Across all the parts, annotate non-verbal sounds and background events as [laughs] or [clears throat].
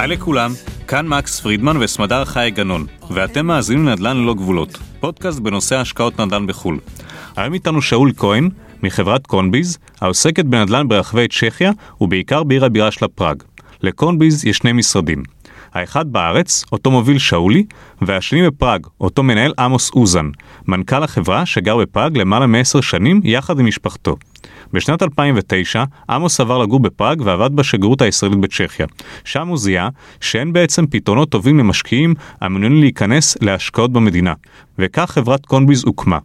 היי לכולם, כאן מקס פרידמן וסמדר חיי גנון, ואתם מאזינים לנדל"ן ללא גבולות, פודקאסט בנושא השקעות נדל"ן בחו"ל. היום איתנו שאול כהן, מחברת קונביז, העוסקת בנדל"ן ברחבי צ'כיה, ובעיקר בעיר הבירה שלה פראג. לקונביז יש שני משרדים. האחד בארץ, אותו מוביל שאולי, והשני בפראג, אותו מנהל עמוס אוזן, מנכ"ל החברה שגר בפראג למעלה מעשר שנים יחד עם משפחתו. בשנת 2009 עמוס עבר לגור בפראג ועבד בשגרירות הישראלית בצ'כיה. שם הוא זיהה שאין בעצם פתרונות טובים למשקיעים המעוניינים להיכנס להשקעות במדינה, וכך חברת קונביז הוקמה.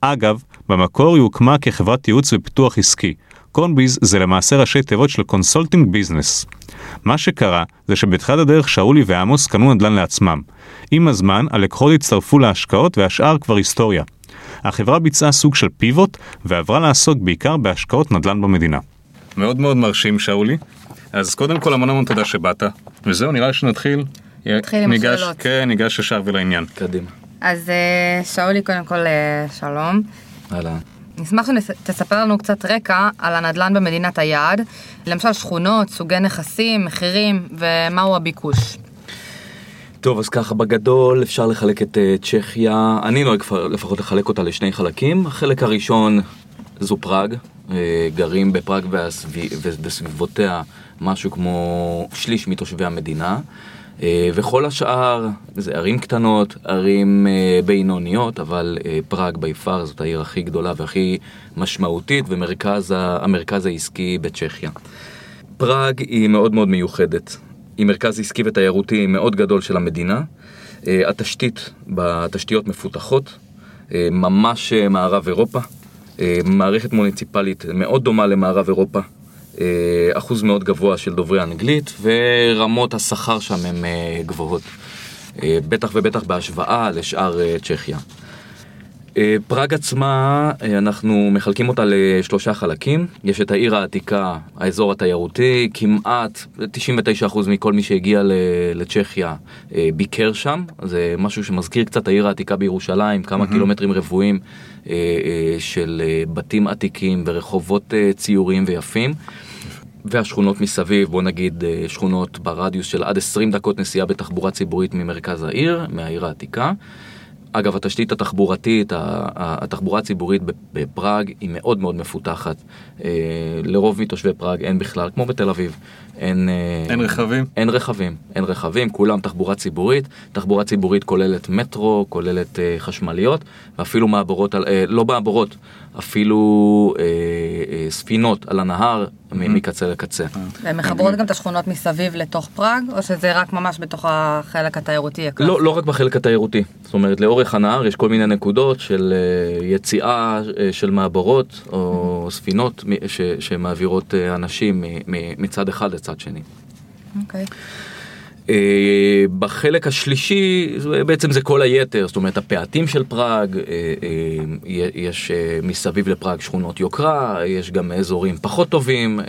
אגב, במקור היא הוקמה כחברת ייעוץ ופיתוח עסקי. קונביז זה למעשה ראשי תיבות של consulting business. מה שקרה זה שבתחילת הדרך שאולי ועמוס קנו נדל"ן לעצמם. עם הזמן הלקוחות הצטרפו להשקעות והשאר כבר היסטוריה. החברה ביצעה סוג של פיבוט ועברה לעסוק בעיקר בהשקעות נדל"ן במדינה. מאוד מאוד מרשים שאולי. אז קודם כל המון המון תודה שבאת. וזהו נראה לי שנתחיל. נתחיל עם ניגש, השאלות. כן, ניגש ישר ולעניין. קדימה. אז אה, שאולי, קודם כל, אה, שלום. אהלן. נשמח שתספר לנו קצת רקע על הנדל"ן במדינת היעד, למשל שכונות, סוגי נכסים, מחירים ומהו הביקוש. טוב, אז ככה בגדול אפשר לחלק את אה, צ'כיה, אני נוהג לפ- לפחות לחלק אותה לשני חלקים. החלק הראשון זו פראג, אה, גרים בפראג ובסביבותיה משהו כמו שליש מתושבי המדינה. אה, וכל השאר זה ערים קטנות, ערים אה, בינוניות, אבל אה, פראג בי פאר זאת העיר הכי גדולה והכי משמעותית ומרכז המרכז העסקי בצ'כיה. פראג היא מאוד מאוד מיוחדת. היא מרכז עסקי ותיירותי מאוד גדול של המדינה. אה, התשתית בתשתיות מפותחות, אה, ממש אה, מערב אירופה. מערכת מוניציפלית מאוד דומה למערב אירופה. אחוז מאוד גבוה של דוברי אנגלית, ורמות השכר שם הן גבוהות. בטח ובטח בהשוואה לשאר צ'כיה. אה, פראג עצמה, אה, אנחנו מחלקים אותה לשלושה חלקים. יש את העיר העתיקה, האזור התיירותי, כמעט 99% מכל מי שהגיע לצ'כיה אה, ביקר שם. זה משהו שמזכיר קצת העיר העתיקה בירושלים, כמה קילומטרים רבועים של בתים עתיקים ורחובות ציוריים ויפים. והשכונות מסביב, בוא נגיד שכונות ברדיוס של עד 20 דקות נסיעה בתחבורה ציבורית ממרכז העיר, מהעיר העתיקה. אגב, התשתית התחבורתית, התחבורה הציבורית בפ- בפראג היא מאוד מאוד מפותחת. אה, לרוב מתושבי פראג אין בכלל, כמו בתל אביב, אין... אה, אין רכבים? אין רכבים, אין רכבים, כולם תחבורה ציבורית. תחבורה ציבורית כוללת מטרו, כוללת אה, חשמליות, ואפילו מעבורות, על- אה, לא מעבורות, אפילו אה, אה, ספינות על הנהר מ- מקצה לקצה. והן מחברות גם את השכונות מסביב לתוך פראג, או שזה רק ממש בתוך החלק התיירותי? לא, לא רק בחלק התיירותי, זאת אומרת לאורך הנהר יש כל מיני נקודות של אה, יציאה אה, של מעבורות או ספינות מ- ש- שמעבירות אה, אנשים מ- מ- מצד אחד לצד שני. אוקיי. אה, בחלק השלישי בעצם זה כל היתר, זאת אומרת הפאתים של פראג, אה, אה, יש מסביב לפראג שכונות יוקרה, יש גם אזורים פחות טובים.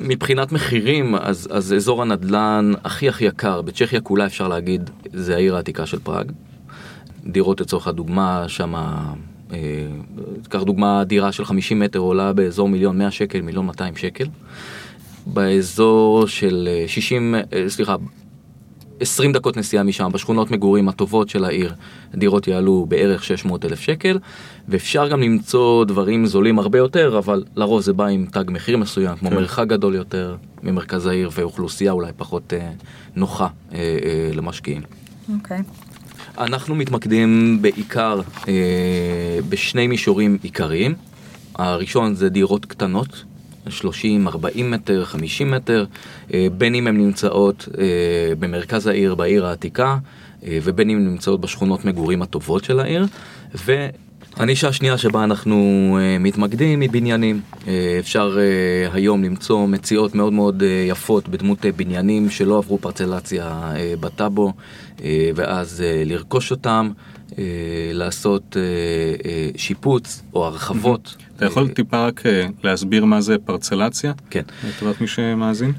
מבחינת מחירים, אז, אז אזור הנדלן הכי הכי יקר, בצ'כיה כולה אפשר להגיד, זה העיר העתיקה של פראג. דירות לצורך הדוגמה, שמה, קח דוגמה, דירה של 50 מטר עולה באזור מיליון 100 שקל, מיליון 200 שקל. באזור של אה, 60, אה, סליחה, 20 דקות נסיעה משם, בשכונות מגורים הטובות של העיר, דירות יעלו בערך 600 אלף שקל, ואפשר גם למצוא דברים זולים הרבה יותר, אבל לרוב זה בא עם תג מחיר מסוים, כמו כן. מרחק גדול יותר ממרכז העיר, ואוכלוסייה אולי פחות אה, נוחה אה, אה, למשקיעים. אוקיי. אנחנו מתמקדים בעיקר אה, בשני מישורים עיקריים. הראשון זה דירות קטנות, 30, 40 מטר, 50 מטר, אה, בין אם הן נמצאות אה, במרכז העיר, בעיר העתיקה, אה, ובין אם נמצאות בשכונות מגורים הטובות של העיר. והנישה השנייה שבה אנחנו מתמקדים היא בניינים. אפשר היום למצוא מציאות מאוד מאוד יפות בדמות בניינים שלא עברו פרצלציה בטאבו, ואז לרכוש אותם, אה, לעשות אה, אה, שיפוץ או הרחבות. אתה יכול אה, טיפה רק אה, להסביר מה זה פרצלציה? כן. לטובת מי שמאזין?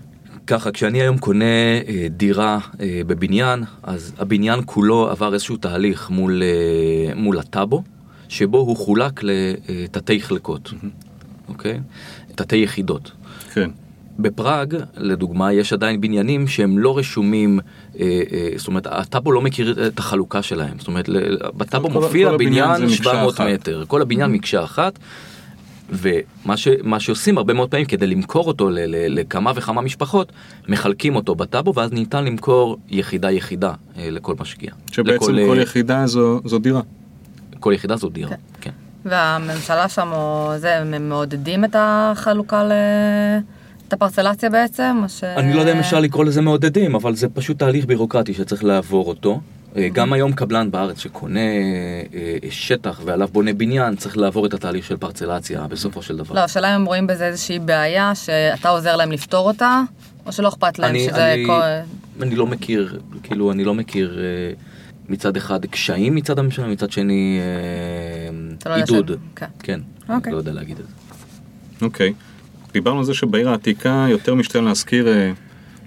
ככה, כשאני היום קונה אה, דירה אה, בבניין, אז הבניין כולו עבר איזשהו תהליך מול, אה, מול הטאבו, שבו הוא חולק לתתי חלקות, אוקיי? תתי יחידות. כן. בפראג, לדוגמה, יש עדיין בניינים שהם לא רשומים, אה, אה, זאת אומרת, הטאבו לא מכיר את החלוקה שלהם. זאת אומרת, בטאבו מופיע כל בניין מקשה 700 אחת. מטר, כל הבניין מקשה אחת. ומה ש, שעושים הרבה מאוד פעמים כדי למכור אותו ל, ל, לכמה וכמה משפחות, מחלקים אותו בטאבו ואז ניתן למכור יחידה יחידה אה, לכל משקיע. שבעצם לכל, כל אה, יחידה זו זו דירה. כל יחידה זו דירה, כן. והממשלה שם, או זה, הם מעודדים את החלוקה ל... את הפרצלציה בעצם? ש... אני לא יודע אם אפשר לקרוא לזה מעודדים, אבל זה פשוט תהליך בירוקרטי שצריך לעבור אותו. אה, גם היום קבלן בארץ שקונה אה, שטח ועליו בונה בניין, צריך לעבור את התהליך של פרצלציה בסופו של דבר. לא, השאלה אם הם רואים בזה איזושהי בעיה שאתה עוזר להם לפתור אותה, או שלא אכפת להם אני, שזה... אני, כל... אני לא מכיר, כאילו, אני לא מכיר אה, מצד אחד קשיים מצד הממשלה, מצד שני אה, לא עידוד. ש- כן. כן, אוקיי. לא יודע להגיד את זה. אוקיי. דיברנו על זה שבעיר העתיקה יותר משתלם להשכיר אה,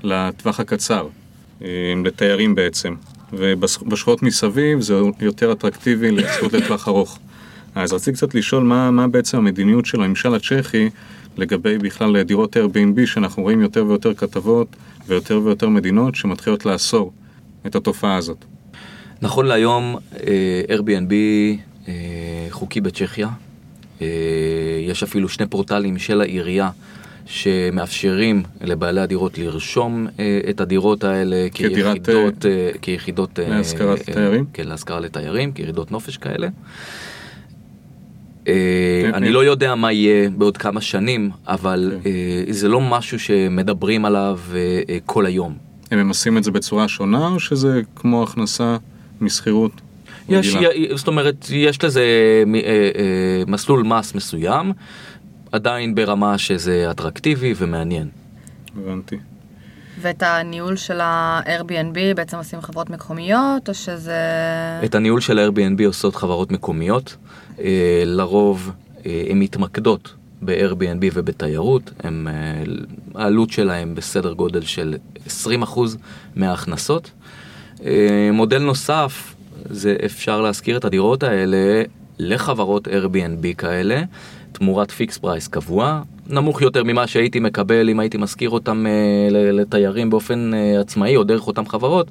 לטווח הקצר, אה, לתיירים בעצם, ובשכונות מסביב זה יותר אטרקטיבי לשכירות לטווח ארוך. אז רציתי קצת לשאול מה, מה בעצם המדיניות של הממשל הצ'כי לגבי בכלל דירות Airbnb, שאנחנו רואים יותר ויותר כתבות ויותר ויותר מדינות שמתחילות לאסור את התופעה הזאת. נכון להיום, אה, Airbnb חוקי בצ'כיה. אה, יש אפילו שני פורטלים של העירייה שמאפשרים לבעלי הדירות לרשום אה, את הדירות האלה כדירת, כיחידות, אה, כיחידות להשכרת תיירים? כן, להשכרה לתיירים, כיחידות נופש כאלה. כן, אני כן. לא יודע מה יהיה בעוד כמה שנים, אבל כן. זה לא משהו שמדברים עליו כל היום. הם ממסים את זה בצורה שונה, או שזה כמו הכנסה משכירות? יש? י- זאת אומרת, יש לזה מ- אה, אה, מסלול מס מסוים, עדיין ברמה שזה אטרקטיבי ומעניין. הבנתי. ואת הניהול של ה-Airbnb בעצם עושים חברות מקומיות, או שזה... את הניהול של Airbnb עושות חברות מקומיות, אה, לרוב אה, הן מתמקדות ב-Airbnb ובתיירות, הם, אה, העלות שלהם בסדר גודל של 20% מההכנסות. אה, מודל נוסף, זה אפשר להשכיר את הדירות האלה לחברות Airbnb כאלה, תמורת fixed price קבוע, נמוך יותר ממה שהייתי מקבל אם הייתי משכיר אותם אה, ל- לתיירים באופן אה, עצמאי או דרך אותם חברות.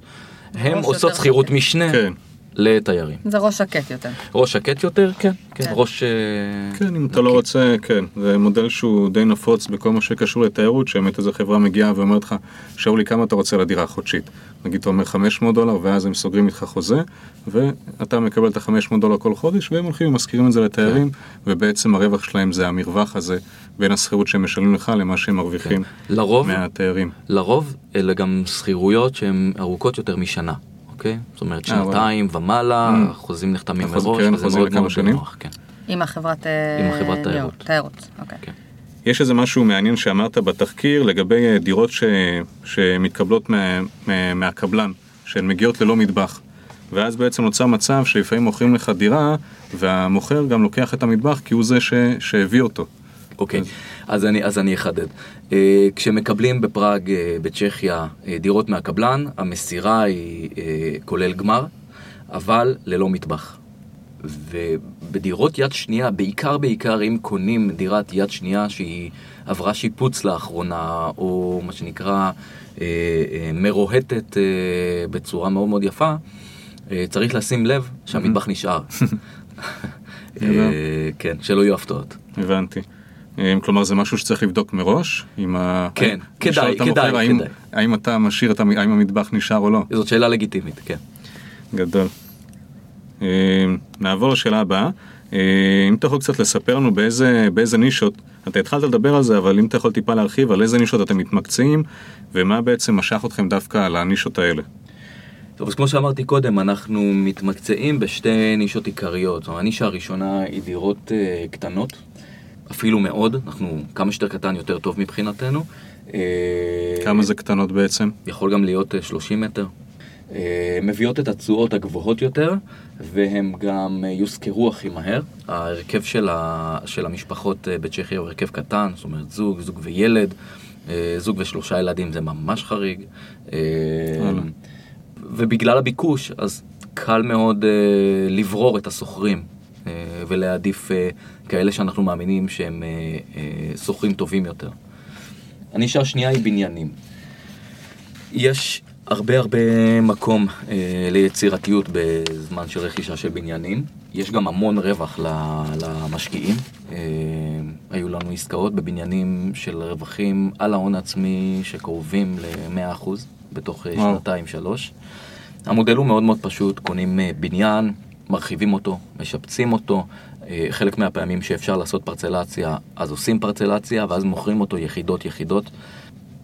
הם עושות שכירות. משנה, כן. לתיירים. זה ראש שקט יותר. ראש שקט יותר? כן, כן, כן. ראש... אה, כן, אם אתה לא רוצה, כן. זה מודל שהוא די נפוץ בכל מה שקשור לתיירות, שבאמת איזה חברה מגיעה ואומרת לך, שאולי כמה אתה רוצה לדירה החודשית? נגיד אתה אומר 500 דולר, ואז הם סוגרים איתך חוזה, ואתה מקבל את ה-500 דולר כל חודש, והם הולכים ומשכירים את זה לתיירים, ובעצם הרווח שלהם זה המרווח הזה בין השכירות שהם משלמים לך למה שהם מרוויחים לרוב, מהתיירים. לרוב אלה גם שכירויות שהן ארוכות יותר משנה, אוקיי? זאת אומרת אה. שנתיים ומעלה, Mm. חוזים נחתמים החוזה- מראש, קרן וזה מאוד מאוד? בנוח, כן. עם החברת... אה. תיירות. אוקיי. כן. יש איזה משהו מעניין שאמרת בתחקיר לגבי אה, דירות ש... שמתקבלות מה... מה... מהקבלן, שהן מגיעות ללא מטבח. ואז בעצם נוצר מצב שלפעמים מוכרים לך דירה, והמוכר גם לוקח את המטבח כי הוא זה ש... שהביא אותו. אוקיי, אז אני, אז אני אחדד. אה, כשמקבלים בפראג, אה, בצ'כיה, אה, דירות מהקבלן, המסירה היא אה, כולל גמר, אבל ללא מטבח. ובדירות יד שנייה, בעיקר בעיקר אם קונים דירת יד שנייה שהיא עברה שיפוץ לאחרונה, או מה שנקרא אה, אה, מרוהטת אה, בצורה מאוד מאוד יפה, אה, צריך לשים לב שהמטבח נשאר. [laughs] אה, כן, שלא יהיו הפתעות. הבנתי. אה, כלומר זה משהו שצריך לבדוק מראש? עם ה... כן, כדאי, לשאול את כדאי, האם- כדאי. האם אתה משאיר את המ... האם המטבח נשאר או לא? זאת שאלה לגיטימית, כן. גדול. אה, נעבור לשאלה הבאה. אה, אם אתה יכול קצת לספר לנו באיזה, באיזה נישות, אתה התחלת לדבר על זה, אבל אם אתה יכול טיפה להרחיב על איזה נישות אתם מתמקצעים, ומה בעצם משך אתכם דווקא על הנישות האלה. טוב, אז כמו שאמרתי קודם, אנחנו מתמקצעים בשתי נישות עיקריות. הנישה הראשונה היא דירות קטנות, אפילו מאוד, אנחנו כמה שיותר קטן יותר טוב מבחינתנו. אה, כמה זה קטנות בעצם? יכול גם להיות אה, 30 מטר. אה, מביאות את התשואות הגבוהות יותר, והם גם אה, יושכרו הכי מהר. ההרכב של, ה, של המשפחות אה, בצ'כיה הוא הרכב קטן, זאת אומרת זוג, זוג וילד, אה, זוג ושלושה ילדים זה ממש חריג. אה. ובגלל הביקוש, אז קל מאוד אה, לברור את השוכרים אה, ולהעדיף אה, כאלה שאנחנו מאמינים שהם אה, אה, שוכרים טובים יותר. הנישה השנייה היא בניינים. יש הרבה הרבה מקום אה, ליצירתיות בזמן של רכישה של בניינים. יש גם המון רווח למשקיעים. אה, היו לנו עסקאות בבניינים של רווחים על ההון העצמי שקרובים ל-100% בתוך אה, שנתיים-שלוש. המודל הוא מאוד מאוד פשוט, קונים אה, בניין, מרחיבים אותו, משפצים אותו. אה, חלק מהפעמים שאפשר לעשות פרצלציה, אז עושים פרצלציה, ואז מוכרים אותו יחידות-יחידות.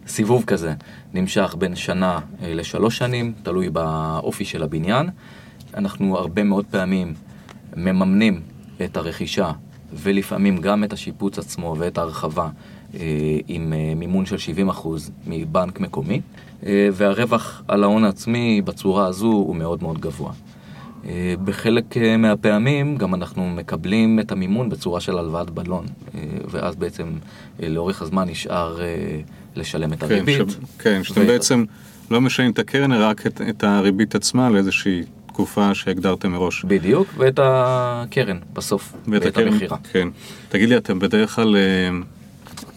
סיבוב כזה נמשך בין שנה אה, לשלוש שנים, תלוי באופי של הבניין. אנחנו הרבה מאוד פעמים מממנים את הרכישה ולפעמים גם את השיפוץ עצמו ואת ההרחבה אה, עם מימון של 70% מבנק מקומי, והרווח על ההון העצמי בצורה הזו הוא מאוד מאוד גבוה. אה, בחלק אה, מהפעמים גם אנחנו מקבלים את המימון בצורה של הלוואת בלון, אה, ואז בעצם לאורך הזמן נשאר לשלם את כן, הריבית. ש... כן, שאתם ו... בעצם לא משנים את הקרן, רק את, את הריבית עצמה לאיזושהי תקופה שהגדרתם מראש. בדיוק, ואת הקרן בסוף, ואת, ואת הקרן, המכירה. כן. תגיד לי, אתם בדרך כלל,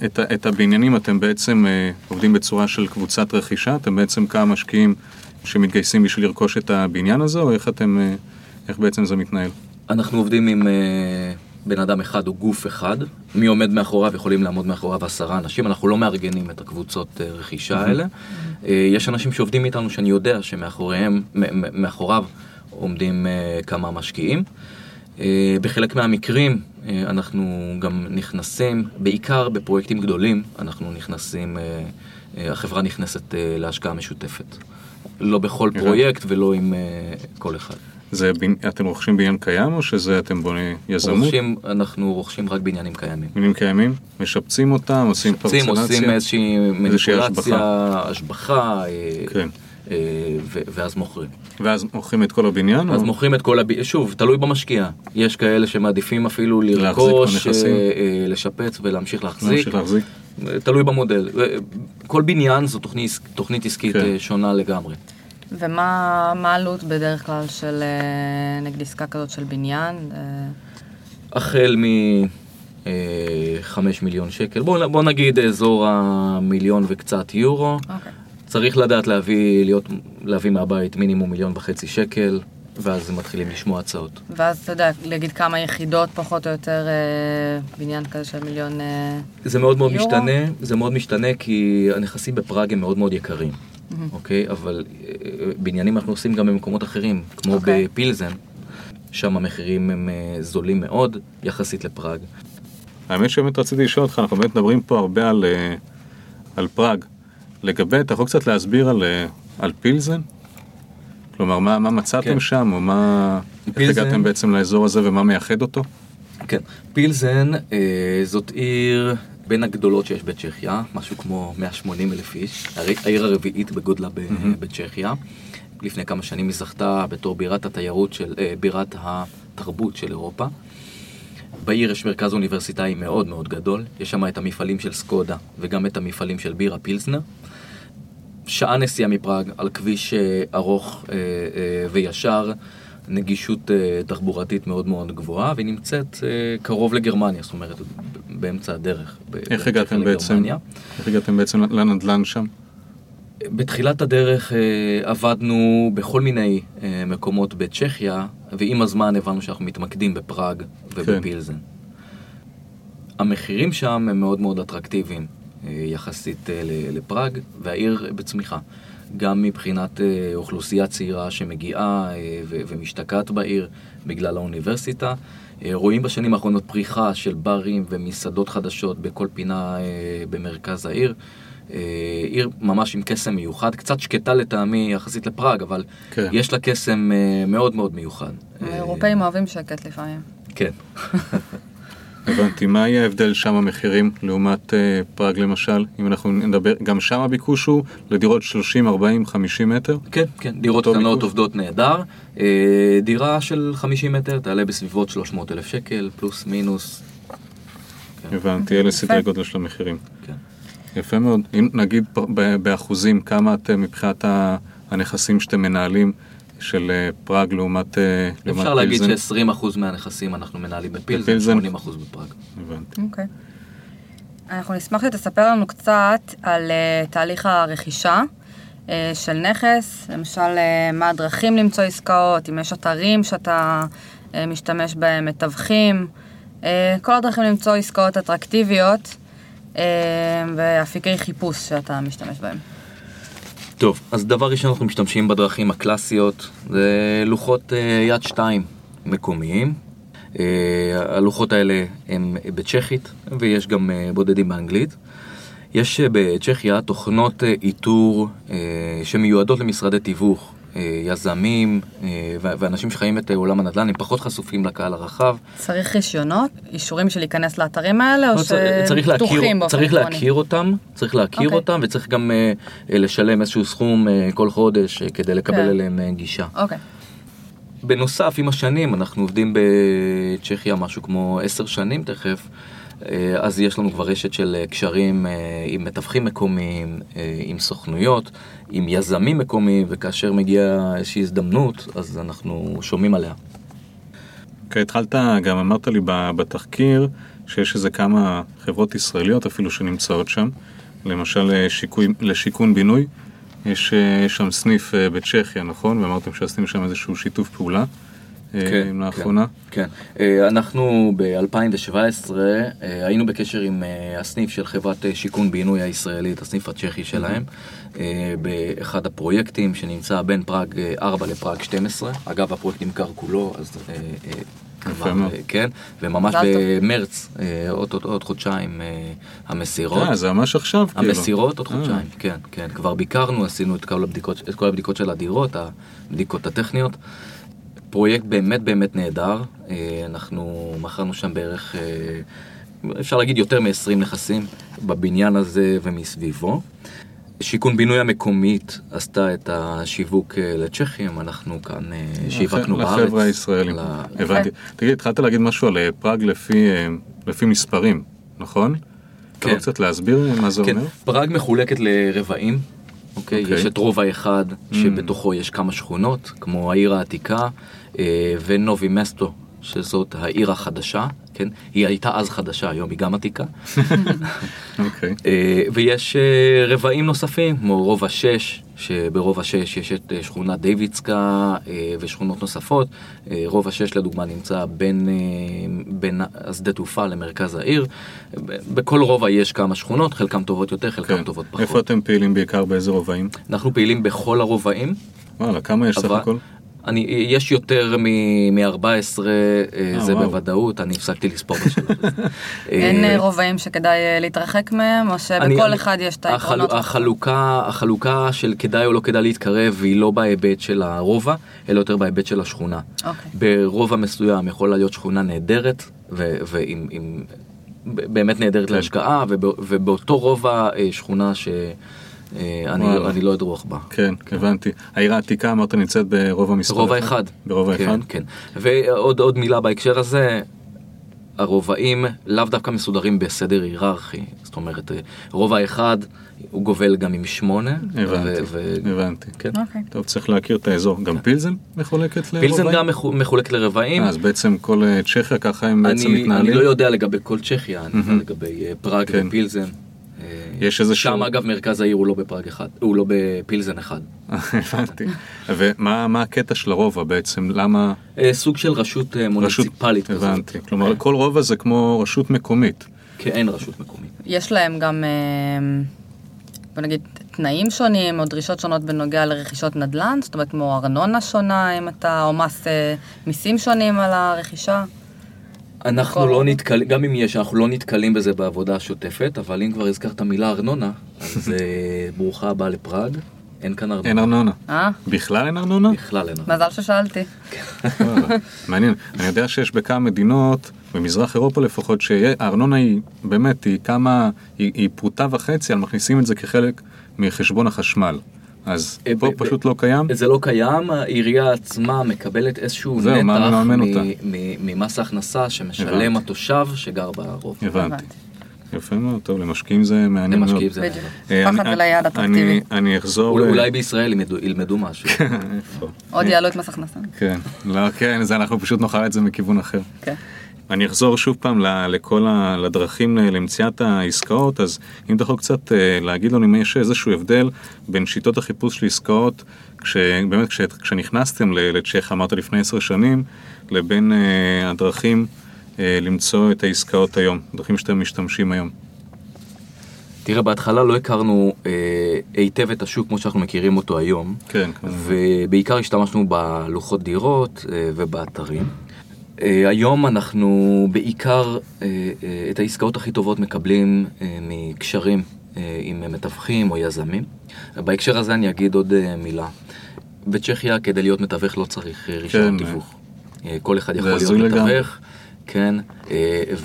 את, את הבניינים אתם בעצם עובדים בצורה של קבוצת רכישה? אתם בעצם כמה משקיעים שמתגייסים בשביל לרכוש את הבניין הזה, או איך אתם, אה, איך בעצם זה מתנהל? אנחנו עובדים עם uh, בן אדם אחד או גוף אחד. מי עומד מאחוריו, יכולים לעמוד מאחוריו עשרה אנשים. אנחנו לא מארגנים את הקבוצות uh, רכישה האלה. יש אנשים שעובדים איתנו שאני יודע שמאחוריהם, מאחוריו עומדים כמה משקיעים. בחלק מהמקרים אנחנו גם נכנסים, בעיקר בפרויקטים גדולים, אנחנו נכנסים, החברה נכנסת להשקעה משותפת. לא בכל פרויקט ולא עם uh, כל אחד. זה, אתם רוכשים בניין קיים או שזה אתם בונים יזמות? רוכשים, אנחנו רוכשים רק בניינים קיימים. בניינים קיימים? משפצים אותם? עושים פרצלציה? משפצים, עושים איזושהי מניפולציה, השבחה. אה, כן. אה, ואז מוכרים. ואז מוכרים את כל הבניין? אז או? מוכרים את כל הבניין, שוב, תלוי במשקיע. יש כאלה שמעדיפים אפילו לרכוש, לשפץ ולהמשיך להחזיק. להמשיך להחזיק. תלוי במודל. כל בניין זו תוכנית, תוכנית עסקית כן. שונה לגמרי. ומה העלות בדרך כלל של נגד עסקה כזאת של בניין? החל מ... 5 מיליון שקל, בוא, בוא נגיד אזור המיליון וקצת יורו. Okay. אוקיי. צריך לדעת להביא, להיות, להביא מהבית מינימום מיליון וחצי שקל, ואז מתחילים לשמוע הצעות. ואז אתה יודע, להגיד כמה יחידות פחות או יותר אה, בניין כזה של מיליון אה, זה מאוד מאוד יורו? משתנה, זה מאוד משתנה כי הנכסים בפראג הם מאוד מאוד יקרים, mm-hmm. אוקיי? אבל אה, בניינים אנחנו עושים גם במקומות אחרים, כמו אוקיי. בפילזן, שם המחירים הם אה, זולים מאוד יחסית לפראג. האמת שבאמת רציתי לשאול אותך, אנחנו באמת מדברים פה הרבה על, אה, על פראג. לגבי, אתה יכול קצת להסביר על, אה, על פילזן? כלומר, מה, מה מצאתם כן. שם, או מה... איך הגעתם בעצם לאזור הזה ומה מייחד אותו? כן, פילזן אה, זאת עיר בין הגדולות שיש בצ'כיה, משהו כמו 180 אלף איש, העיר הרביעית בגודלה ב- mm-hmm. בצ'כיה. לפני כמה שנים היא זכתה בתור בירת התיירות של, אה, בירת התרבות של אירופה. בעיר יש מרכז אוניברסיטאי מאוד מאוד גדול, יש שם את המפעלים של סקודה וגם את המפעלים של בירה פילסנר. שעה נסיעה מפראג על כביש אה, ארוך אה, אה, וישר, נגישות תחבורתית מאוד מאוד גבוהה, והיא נמצאת קרוב לגרמניה, זאת אומרת, באמצע הדרך. איך הגעתם בעצם, איך הגעתם בעצם לנדל"ן שם? בתחילת הדרך עבדנו בכל מיני מקומות בצ'כיה, ועם הזמן הבנו שאנחנו מתמקדים בפראג ובפילזן. כן. המחירים שם הם מאוד מאוד אטרקטיביים. אה, יחסית אה, לפראג, והעיר בצמיחה. גם מבחינת אה, אוכלוסייה צעירה שמגיעה ומשתקעת בעיר בגלל האוניברסיטה. רואים בשנים האחרונות פריחה של ברים ומסעדות חדשות בכל פינה במרכז העיר. עיר ממש עם קסם מיוחד, קצת שקטה לטעמי יחסית לפראג, אבל כן. יש לה קסם מאוד מאוד מיוחד. האירופאים אוהבים שקט לפעמים. כן. [laughs] הבנתי, מה יהיה ההבדל שם המחירים לעומת אה, פראג למשל? אם אנחנו נדבר, גם שם הביקוש הוא לדירות 30, 40, 50 מטר? כן, כן, דירות קטנות ביקוש? עובדות נהדר. אה, דירה של 50 מטר תעלה בסביבות 300 אלף שקל, פלוס מינוס. כן. הבנתי, אלה סדרי גודל של המחירים. כן. יפה מאוד. אם נגיד באחוזים, כמה אתם מבחינת הנכסים שאתם מנהלים, של אה, פראג לעומת אה, פילזן. אפשר להגיד ש-20% מהנכסים אנחנו מנהלים בפילזן, 80% בפראג. הבנתי. אוקיי. אנחנו נשמח שתספר לנו קצת על uh, תהליך הרכישה uh, של נכס, למשל uh, מה הדרכים למצוא עסקאות, אם יש אתרים שאתה uh, משתמש בהם, מתווכים, uh, כל הדרכים למצוא עסקאות אטרקטיביות uh, ואפיקי חיפוש שאתה משתמש בהם. טוב, אז דבר ראשון אנחנו משתמשים בדרכים הקלאסיות, זה לוחות uh, יד שתיים מקומיים. Uh, הלוחות האלה הם בצ'כית ויש גם uh, בודדים באנגלית. יש בצ'כיה תוכנות איתור שמיועדות למשרדי תיווך, יזמים uh, ואנשים שחיים את uh, עולם הנדל"ן, הם פחות חשופים לקהל הרחב. צריך רישיונות, אישורים של להיכנס לאתרים האלה, או לא, שפתוחים באופן צריך? להכיר אותם, צריך להכיר אוקיי. אותם וצריך גם לשלם איזשהו סכום כל חודש כדי לקבל כן. אליהם גישה. אוקיי. בנוסף, עם השנים, אנחנו עובדים בצ'כיה משהו כמו עשר שנים תכף, אה, אז יש לנו כבר רשת של אה, קשרים אה, עם מתווכים מקומיים, אה, עם סוכנויות, עם יזמים מקומיים, וכאשר מגיעה איזושהי הזדמנות, אז אנחנו שומעים עליה. אוקיי, התחלת, גם אמרת לי בתחקיר, שיש איזה כמה חברות ישראליות אפילו שנמצאות שם, למשל אה, שיקוי, לשיכון בינוי, יש אה, יש שם סניף אה, בצ'כיה, נכון? ואמרתם שעשיתם שם איזשהו שיתוף פעולה אה, לאחרונה. כן. אה, אנחנו ב-2017 היינו בקשר עם אה, הסניף של חברת אה, שיכון בינוי הישראלית, הסניף הצ'כי שלהם, אה, באחד הפרויקטים שנמצא בין פראג אה, 4 לפראג 12. אגב, הפרויקט נמכר כולו, אז... אה, אה. אה, כן, וממש. במרץ, אה, עוד, עוד, עוד חודשיים, אה, המסירות. אה, זה ממש עכשיו, כאילו. המסירות עוד אה. חודשיים, כן, כן, כבר ביקרנו, עשינו את כל הבדיקות, את כל הבדיקות של הדירות, הבדיקות הטכניות. פרויקט באמת באמת נהדר, אה, אנחנו מכרנו שם בערך, אה, אפשר להגיד יותר מ-20 נכסים בבניין הזה ומסביבו. שיכון בינוי המקומית עשתה את השיווק אה, לצ'כים, אנחנו כאן אה, שיווקנו בארץ. לחבר'ה הישראלים. ל- הבנתי. תגיד, התחלת להגיד משהו על אה, פראג לפי, לפי מספרים, נכון? אתה כן. יכול קצת להסביר מה זה כן, אומר? פראג מחולקת לרבעים, אוקיי? אוקיי. יש את רובע אחד, Mm. שבתוכו יש כמה שכונות, כמו העיר העתיקה, ונובי מסטו, שזאת העיר החדשה, כן? היא הייתה אז חדשה, היום היא גם עתיקה. [laughs] אוקיי. אה, ויש אה, רבעים נוספים, כמו רובע 6, שברובע 6 יש את אה, שכונת דיווידסקה אה, ושכונות נוספות. רובע 6 לדוגמה נמצא בין, בין השדה תעופה למרכז העיר. בכל רובע יש כמה שכונות, חלקם טובות יותר, חלקם כן. טובות פחות. איפה אתם פעילים בעיקר, באיזה רובעים? אנחנו פעילים בכל הרובעים. וואלה, כמה יש סך הכל? אני, יש יותר מ-14, אה, זה וואו. בוודאות, אני הפסקתי לספור בשלב הזה. [laughs] אין אה, אה, רובעים שכדאי אה, להתרחק מהם, או שבכל אני- אחד יש את החל- היתרונות? החלוקה, החלוקה של כדאי או לא כדאי להתקרב היא לא בהיבט של הרובע, אלא יותר בהיבט של השכונה. אוקיי. ברובע מסוים יכולה להיות שכונה נהדרת, ועם באמת נהדרת כן. להשקעה, ובא- ובאותו רובע אה, שכונה וואלה. אני לא אדרוך בה. כן, הבנתי. העיר העתיקה אמרת נמצאת ברובע מספר רובע אחד. ברובע כן, אחד? כן. ועוד עוד מילה בהקשר הזה, הרובעים לאו דווקא מסודרים בסדר היררכי. זאת אומרת, אה, רובע אחד הוא גובל גם עם שמונה. הבנתי, הבנתי. כן. אוקיי. טוב, צריך להכיר את האזור. גם פילזן מחולקת לרובעים? פילזן גם מחו- מחולק לרבעים. אה, אז בעצם כל אה, צ'כיה ככה הם בעצם אני, אני מתנהלים? לא יודע לגבי כל צ'כיה, אני יודע. לגבי אה, פראג כן. ופילזן. אה, יש איזשהו- שם אגב מרכז העיר הוא לא בפראג אחד, הוא לא בפילזן אחד. [laughs] הבנתי. ומה מה הקטע של הרובע בעצם? למה אה, סוג של רשות אה, מוניציפלית כזאת. הבנתי. כלומר, כל רובע זה כמו רשות מקומית. כאין רשות מקומית. יש להם גם, בוא נגיד, תנאים שונים או דרישות שונות בנוגע לרכישות נדל"ן? זאת אומרת, כמו ארנונה שונה, אם אתה, או מס מיסים שונים על הרכישה? אנחנו לא. נתקלים, גם אם יש, אנחנו לא נתקלים בזה בעבודה השוטפת, אבל אם כבר הזכרת מילה ארנונה, אז אה, [laughs] ברוכה הבאה לפראג, אין כאן ארנונה. אין ארנונה. אה? בכלל אין ארנונה? בכלל אין ארנונה. מזל ששאלתי. וואלה, [laughs] מעניין. אני יודע שיש בכמה מדינות, במזרח אירופה לפחות, שהארנונה היא באמת, היא כמה, היא, היא פרוטה וחצי, אבל מכניסים את זה כחלק מחשבון החשמל. אז אה, פה ב- פשוט לא קיים? זה לא קיים, העירייה עצמה מקבלת איזשהו זהו, נתח ממס ההכנסה שמשלם הבנתי. התושב שגר ברוב. הבנתי. יפה מאוד, טוב, למשקיעים זה מעניין מאוד. למשקיעים זה. אה, הפכת אני- ליעד אני- אטרקטיבי. אני אחזור... אולי- אה, בישראל ילמדו- ילמדו משהו. [laughs] איפה? עוד יעלו את מס הכנסה. כן, לא, כן, זה אנחנו פשוט נאכל את זה מכיוון אחר. כן. אני אחזור שוב פעם לכל ה- לדרכים ל- למציאת העסקאות, אז אם אתה יכול קצת אה, להגיד לנו אם יש איזשהו הבדל בין שיטות החיפוש של עסקאות, כשבאמת כש- כשנכנסתם ל- לצ'כיה, אמרת לפני עשר שנים, לבין אה, הדרכים אה, למצוא את העסקאות היום, דרכים שאתם משתמשים היום. תראה, בהתחלה לא הכרנו אה, היטב את השוק כמו שאנחנו מכירים אותו היום, כן. ובעיקר השתמשנו בלוחות דירות אה, ובאתרים. אה, היום אנחנו בעיקר אה, אה, את העסקאות הכי טובות מקבלים מקשרים עם מתווכים או יזמים. בהקשר הזה אני אגיד עוד מילה. בצ'כיה כדי להיות מתווך לא צריך רישיון כן, תיווך. כל אחד יכול להיות לגמרי. מתווך. כן,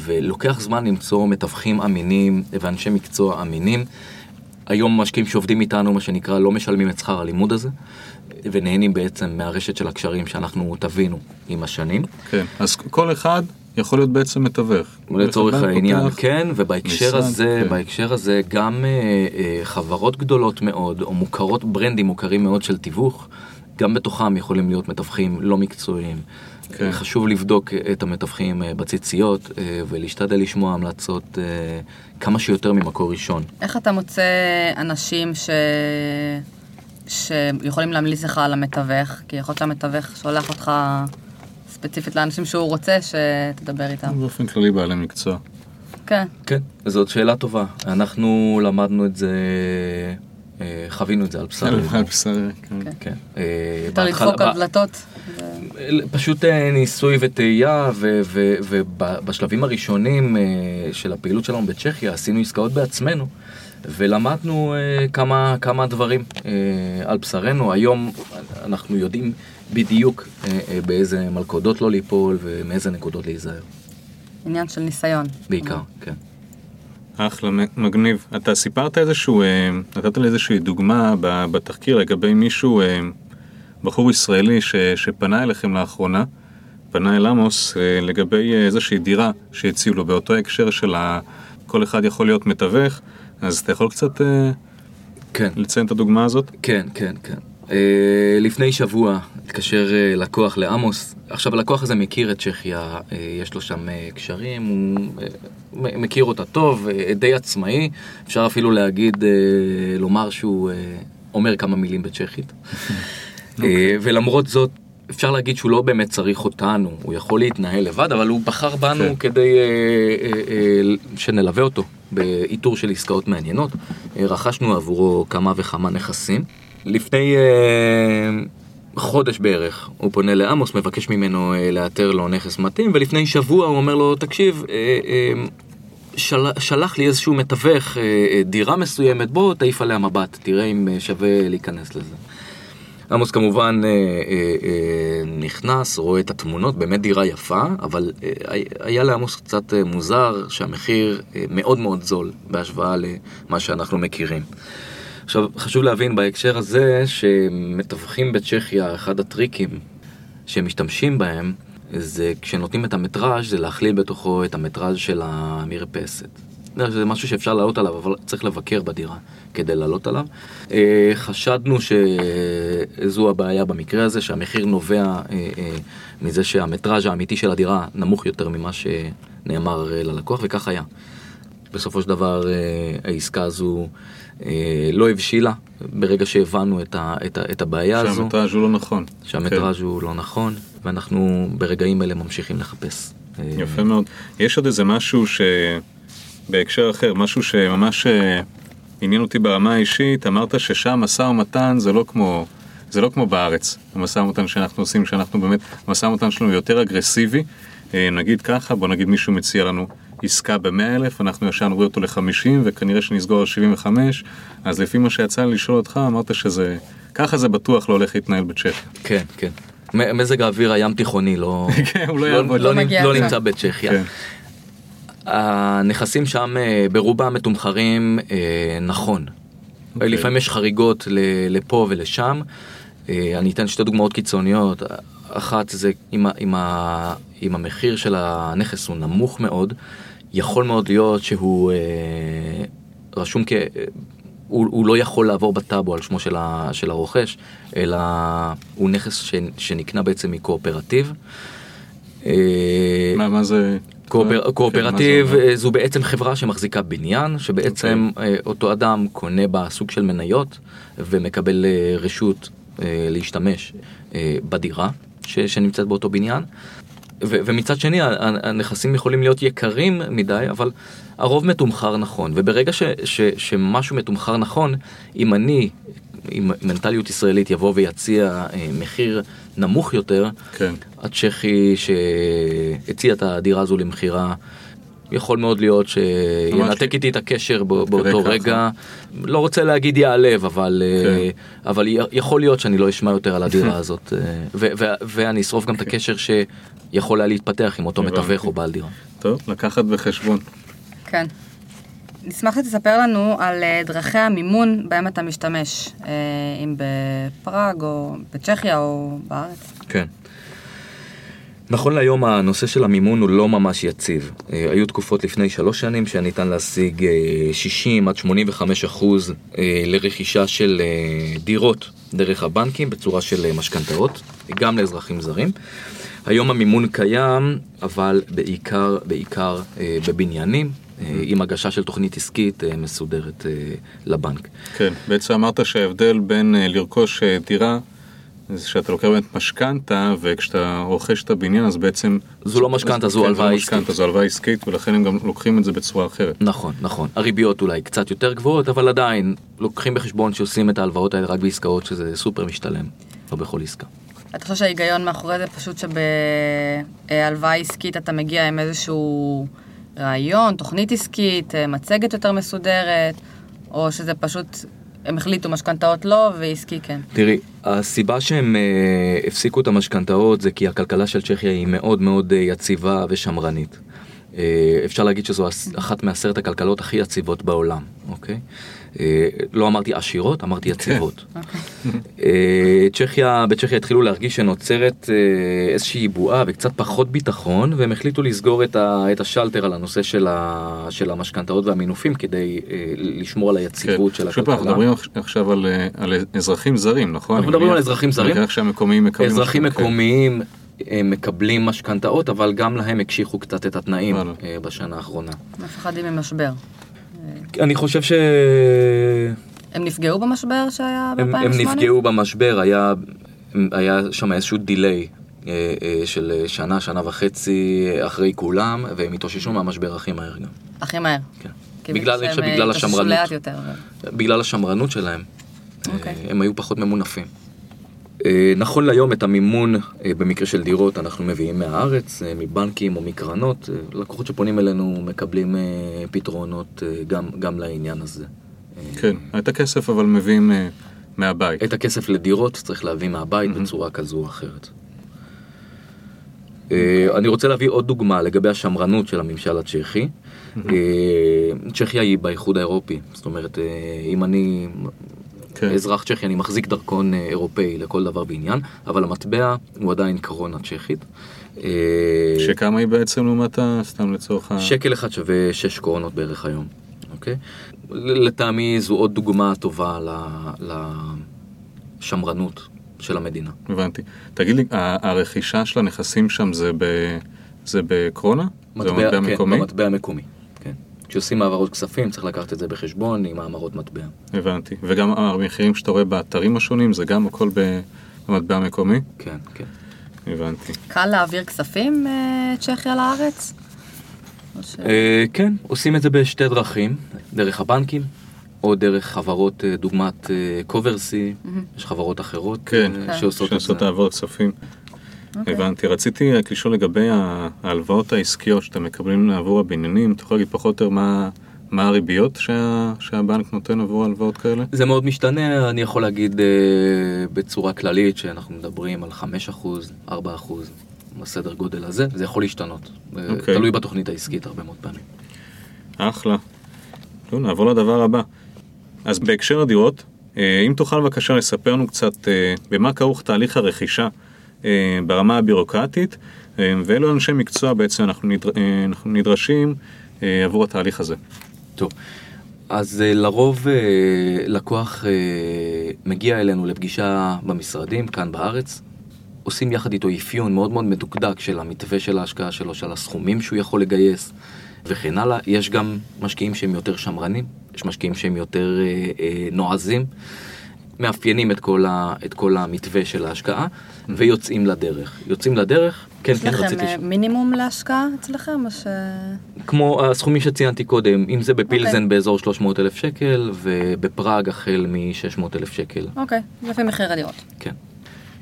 ולוקח זמן למצוא מתווכים אמינים ואנשי מקצוע אמינים. היום משקיעים שעובדים איתנו, מה שנקרא, לא משלמים את שכר הלימוד הזה, ונהנים בעצם מהרשת של הקשרים שאנחנו תבינו עם השנים. כן, אז כל אחד יכול להיות בעצם מתווך. לצורך העניין, פותח- כן, ובהקשר משרד, הזה, כן. בהקשר הזה, גם אה, אה, חברות גדולות מאוד, או מוכרות, ברנדים מוכרים מאוד של תיווך, גם בתוכם יכולים להיות מתווכים לא מקצועיים. כן. אה, חשוב לבדוק את המתווכים אה, בציציות, אה, ולהשתדל לשמוע המלצות אה, כמה שיותר ממקור ראשון. איך אתה מוצא אנשים ש... שיכולים להמליץ לך על המתווך? כי יכול להיות שהמתווך שולח אותך ספציפית לאנשים שהוא רוצה שתדבר איתם. באופן כללי בעלי מקצוע. כן. כן, זאת שאלה טובה. אנחנו למדנו את זה, אה, חווינו את זה על בשרנו. על בשרי, כן. כן. כן. אה, יותר לדפוק על דלתות. פשוט אה, ניסוי וטעייה, ובשלבים הראשונים אה, של הפעילות שלנו בצ'כיה עשינו עסקאות בעצמנו, ולמדנו אה, כמה, כמה דברים אה, על בשרנו. היום אנחנו יודעים בדיוק אה, אה, באיזה מלכודות לא ליפול ומאיזה נקודות להיזהר, עניין של ניסיון. בעיקר, כן. אחלה, מגניב. אתה סיפרת איזשהו, אה, נתת לי איזושהי דוגמה בתחקיר לגבי מישהו, בחור ישראלי ש, שפנה אליכם לאחרונה, פנה אל עמוס אה, לגבי אה, איזושהי דירה שהציעו לו באותו הקשר של ה... כל אחד יכול להיות מתווך, אז אתה יכול קצת אה, כן. לציין את הדוגמה הזאת? כן, כן, כן. Uh, לפני שבוע התקשר uh, לקוח לעמוס, עכשיו הלקוח הזה מכיר את צ'כיה, uh, יש לו שם uh, קשרים, הוא uh, מכיר אותה טוב, uh, די עצמאי, אפשר אפילו להגיד, uh, לומר שהוא uh, אומר כמה מילים בצ'כית. [laughs] uh, ולמרות זאת, אפשר להגיד שהוא לא באמת צריך אותנו, הוא יכול להתנהל לבד, אבל הוא בחר בנו כן. כדי uh, uh, שנלווה אותו באיתור של עסקאות מעניינות. רכשנו עבורו כמה וכמה נכסים. לפני חודש בערך הוא פונה לעמוס, מבקש ממנו uh, לאתר לו נכס מתאים, ולפני שבוע הוא אומר לו, תקשיב, uh, uh, של... שלח לי איזשהו מתווך uh, דירה מסוימת, בוא תעיף עליה מבט, תראה אם שווה להיכנס לזה. עמוס כמובן אה, אה, אה, נכנס, רואה את התמונות, באמת דירה יפה, אבל אה, היה לעמוס קצת אה, מוזר שהמחיר אה, מאוד מאוד זול בהשוואה למה שאנחנו מכירים. עכשיו, חשוב להבין בהקשר הזה שמתווכים בצ'כיה, אחד הטריקים שהם משתמשים בהם, זה כשנותנים את המטראז' זה להכליל בתוכו את המטראז' של המרפסת. זה משהו שאפשר לעלות עליו, אבל צריך לבקר בדירה כדי לעלות עליו. אה, חשדנו שזו הבעיה במקרה הזה, שהמחיר נובע אה, אה, מזה שהמטראז' האמיתי של הדירה נמוך יותר ממה שנאמר ללקוח, וכך היה. בסופו של דבר העסקה הזו לא הבשילה ברגע שהבנו את, ה, את, ה, את הבעיה הזו, שהמטראז' הוא לא נכון. שהמטראז' הוא לא נכון, ואנחנו ברגעים אלה ממשיכים לחפש. יפה מאוד. יש עוד איזה משהו שבהקשר אחר, משהו שממש אה, עניין אותי ברמה האישית, אמרת ששם משא ומתן זה לא כמו, זה לא כמו בארץ, המשא ומתן שאנחנו עושים, שאנחנו באמת, המשא ומתן שלנו יותר אגרסיבי, אה, נגיד ככה, בוא נגיד מישהו מציע לנו עסקה ב-100 אלף, אנחנו ישר נוריד אותו ל-50 וכנראה שנסגור על 75, אז לפי מה שיצא לי לשאול אותך, אמרת שזה, ככה זה בטוח לא הולך להתנהל בצ'כיה. כן, כן. מזג האוויר הים תיכוני לא, [laughs] כן, הוא לא לא. לא, לא מגיע לא. נמצא בצ'כיה. כן. הנכסים שם אה, ברובם מתומחרים אה, נכון. אוקיי. לפעמים יש חריגות לפה ולשם. אה, אני אתן שתי דוגמאות קיצוניות. אחת זה אם, אם, אם המחיר של הנכס הוא נמוך מאוד, יכול מאוד להיות שהוא אה, רשום כ... הוא, הוא לא יכול לעבור בטאבו על שמו של, ה, של הרוכש, אלא הוא נכס ש, שנקנה בעצם מקואופרטיב. אה, מה, מה זה? קואופר, כן, קואופרטיב אומר? אה, זו בעצם חברה שמחזיקה בניין, שבעצם אוקיי. אה, אותו אדם קונה בה סוג של מניות ומקבל אה, רשות אה, להשתמש אה, בדירה ש- שנמצאת באותו בניין. ו- ומצד שני הנכסים יכולים להיות יקרים מדי, אבל הרוב מתומחר נכון. וברגע ש- ש- שמשהו מתומחר נכון, אם אני עם מנטליות ישראלית יבוא ויציע אה, מחיר נמוך יותר, כן. הצ'כי שהציע את הדירה הזו למכירה, יכול מאוד להיות שינתק איתי את הקשר ב- באותו ככה. רגע. לא רוצה להגיד יעלב, אבל, אה, כן. אבל יכול להיות שאני לא אשמע יותר על הדירה [laughs] הזאת. אה, ו- ו- ואני אשרוף גם את הקשר שיכול היה להתפתח עם אותו. מתווך או בעל דירה. טוב, לקחת בחשבון. כן. נשמח שתספר לנו על אה, דרכי המימון בהם אתה משתמש, אה, אם בפראג או בצ'כיה או בארץ. כן. נכון להיום הנושא של המימון הוא לא ממש יציב. אה, היו תקופות לפני שלוש שנים שהיה ניתן להשיג אה, 60 עד 85 אחוז לרכישה של דירות דרך הבנקים בצורה של משכנתאות, גם לאזרחים זרים. היום המימון קיים, אבל בעיקר, בעיקר בבניינים, עם הגשה של תוכנית עסקית אה, מסודרת אה, לבנק. כן, בעצם אמרת שההבדל בין אה, לרכוש אה, דירה, זה שאתה לוקח באמת משכנתה, וכשאתה רוכש את הבניין אז בעצם... זו לא משכנתה, זו כן, הלוואה לא עסקית. משכנתה, זו הלוואה עסקית, ולכן הם גם לוקחים את זה בצורה אחרת. נכון, נכון. הריביות אולי קצת יותר גבוהות, אבל עדיין לוקחים בחשבון שעושים את ההלוואות האלה רק בעסקאות שזה סופר משתלם, לא בכל עסקה. אתה חושב שההיגיון מאחורי זה פשוט שבהלוואה עסקית אתה מגיע עם איזשהו רעיון, תוכנית עסקית, אה, מצגת יותר מסודרת, או שזה פשוט, הם החליטו משכנתאות לא ועסקי כן. תראי, הסיבה שהם אה, הפסיקו את המשכנתאות זה כי הכלכלה של צ'כיה היא מאוד מאוד אה, יציבה ושמרנית. אה, אפשר להגיד שזו אחת מעשרת הכלכלות הכי יציבות בעולם, אוקיי? אה, לא אמרתי עשירות, אמרתי יציבות. אה, צ'כיה, בצ'כיה התחילו להרגיש שנוצרת אה, איזושהי בועה וקצת פחות ביטחון, והם החליטו לסגור את, ה, את השלטר על הנושא של, ה, של המשכנתאות והמינופים כדי אה, לשמור על היציבות של שוב פעם, הכלכלה. אנחנו מדברים עכשיו על, אה, על אזרחים זרים, נכון? אנחנו מדברים על אזרחים זרים. אני שהמקומיים מקבלים... אזרחים כן. מקומיים אה, מקבלים משכנתאות, אבל גם להם הקשיחו קצת את התנאים. אה, בשנה האחרונה. מפחדים ממשבר. אני חושב שהם הם נפגעו במשבר שהיה הם ב-2008? נפגעו במשבר, היה, היה שם איזשהו דיליי אה, אה, של שנה, שנה וחצי אחרי כולם, והם התאוששו מהמשבר הכי מהר גם. הכי מהר. כן. בגלל, אני חושב אה, בגלל השמרנות. יותר. בגלל השמרנות שלהם. אוקיי. אה, הם היו פחות ממונפים. אה, נכון להיום את המימון אה, במקרה של דירות אנחנו מביאים מהארץ, אה, מבנקים או מקרנות. לקוחות שפונים אלינו מקבלים פתרונות גם, גם לעניין הזה. כן, את הכסף אבל מביאים מהבית. את הכסף לדירות צריך להביא מהבית Mhm. בצורה כזו או אחרת. אני רוצה להביא עוד דוגמה לגבי השמרנות של הממשל הצ'כי. צ'כיה היא באיחוד האירופי, זאת אומרת, אם אני כן. אזרח צ'כי, אני מחזיק דרכון אה, אירופאי לכל דבר ועניין, אבל המטבע הוא עדיין קרונה צ'כית. אה, שכמה היא בעצם לעומת ה... סתם לצורך ה... שקל אחד שווה 6 קרונות בערך היום, אוקיי? לטעמי זו עוד דוגמה טובה לשמרנות של המדינה. הבנתי. תגיד לי, הרכישה של הנכסים שם זה ב... זה בקרונה? זה במטבע כן, מקומי? במטבע מקומי. כשעושים העברות כספים צריך לקחת את זה בחשבון עם העמרות מטבע. הבנתי. וגם המחירים שאתה רואה באתרים השונים זה גם הכל במטבע מקומי? כן, כן. הבנתי. קל להעביר כספים אה, צ'כיה לארץ? ש- אה, כן, עושים את זה בשתי דרכים, דרך הבנקים, או דרך חברות אה, דוגמת קוברסי, יש חברות אחרות כן, אה, שעושות את שעושות זה. העברות כספים. אוקיי. הבנתי. רציתי רק לשאול לגבי ההלוואות העסקיות שאתם מקבלים עבור הבניינים, אתה יכול להגיד פחות או יותר מה- מה הריביות שה- שהבנק נותן עבור הלוואות כאלה? זה מאוד משתנה, אני יכול להגיד אה, בצורה כללית שאנחנו מדברים על 5%, 4%, בסדר גודל הזה, זה יכול להשתנות. אה, אוקיי. תלוי בתוכנית העסקית הרבה מאוד פעמים. אחלה. טוב, נעבור לדבר הבא. אז בהקשר הדירות, אה, אם תוכל בבקשה לספר לנו קצת אה, במה כרוך תהליך הרכישה ברמה הבירוקרטית, אה, ואילו אנשי מקצוע בעצם אנחנו, נדר... אה, אנחנו נדרשים אה, עבור התהליך הזה. טוב, אז אה, לרוב אה, לקוח אה, מגיע אלינו לפגישה במשרדים כאן בארץ, עושים יחד איתו אפיון מאוד מאוד מדוקדק של המתווה של ההשקעה שלו, של הסכומים שהוא יכול לגייס וכן הלאה. יש גם משקיעים שהם יותר שמרנים, יש משקיעים שהם יותר אה, אה, נועזים, מאפיינים את כל, ה, את כל המתווה של ההשקעה ויוצאים לדרך. יוצאים לדרך, כן, יש כן, לכם רציתי... אה, ש... מינימום להשקעה אצלכם, או ש... כמו הסכומים שציינתי קודם, אם זה בפילזן אוקיי. באזור 300 אלף שקל ובפראג החל מ-600 אלף שקל. אוקיי, לפי מחיר הדירות. כן.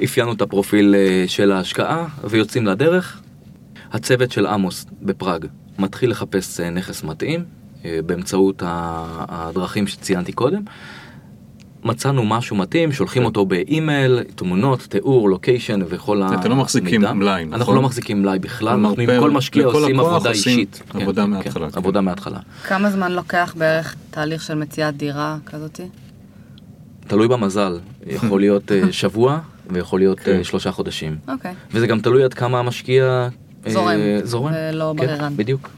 אפיינו את הפרופיל אה, של ההשקעה ויוצאים לדרך. הצוות של עמוס בפראג מתחיל לחפש אה, נכס מתאים באמצעות הדרכים שציינתי קודם. מצאנו משהו מתאים, שולחים. אותו באימייל, תמונות, תיאור, לוקיישן וכל המידע. אתם לא מחזיקים מלאי, אנחנו נכון? לא מחזיקים מלאי בכלל, אנחנו עם כל משקיע עושים עבודה אישית. כן, עבודה כן, מההתחלה, כן, כן. עבודה מההתחלה. כמה זמן לוקח בערך תהליך של מציאת דירה כזאתי? תלוי במזל, יכול להיות אה, [laughs] שבוע ויכול להיות. אה, שלושה חודשים. אוקיי. וזה גם תלוי עד כמה המשקיע אה, זורם, זורם. ולא בררן. בדיוק.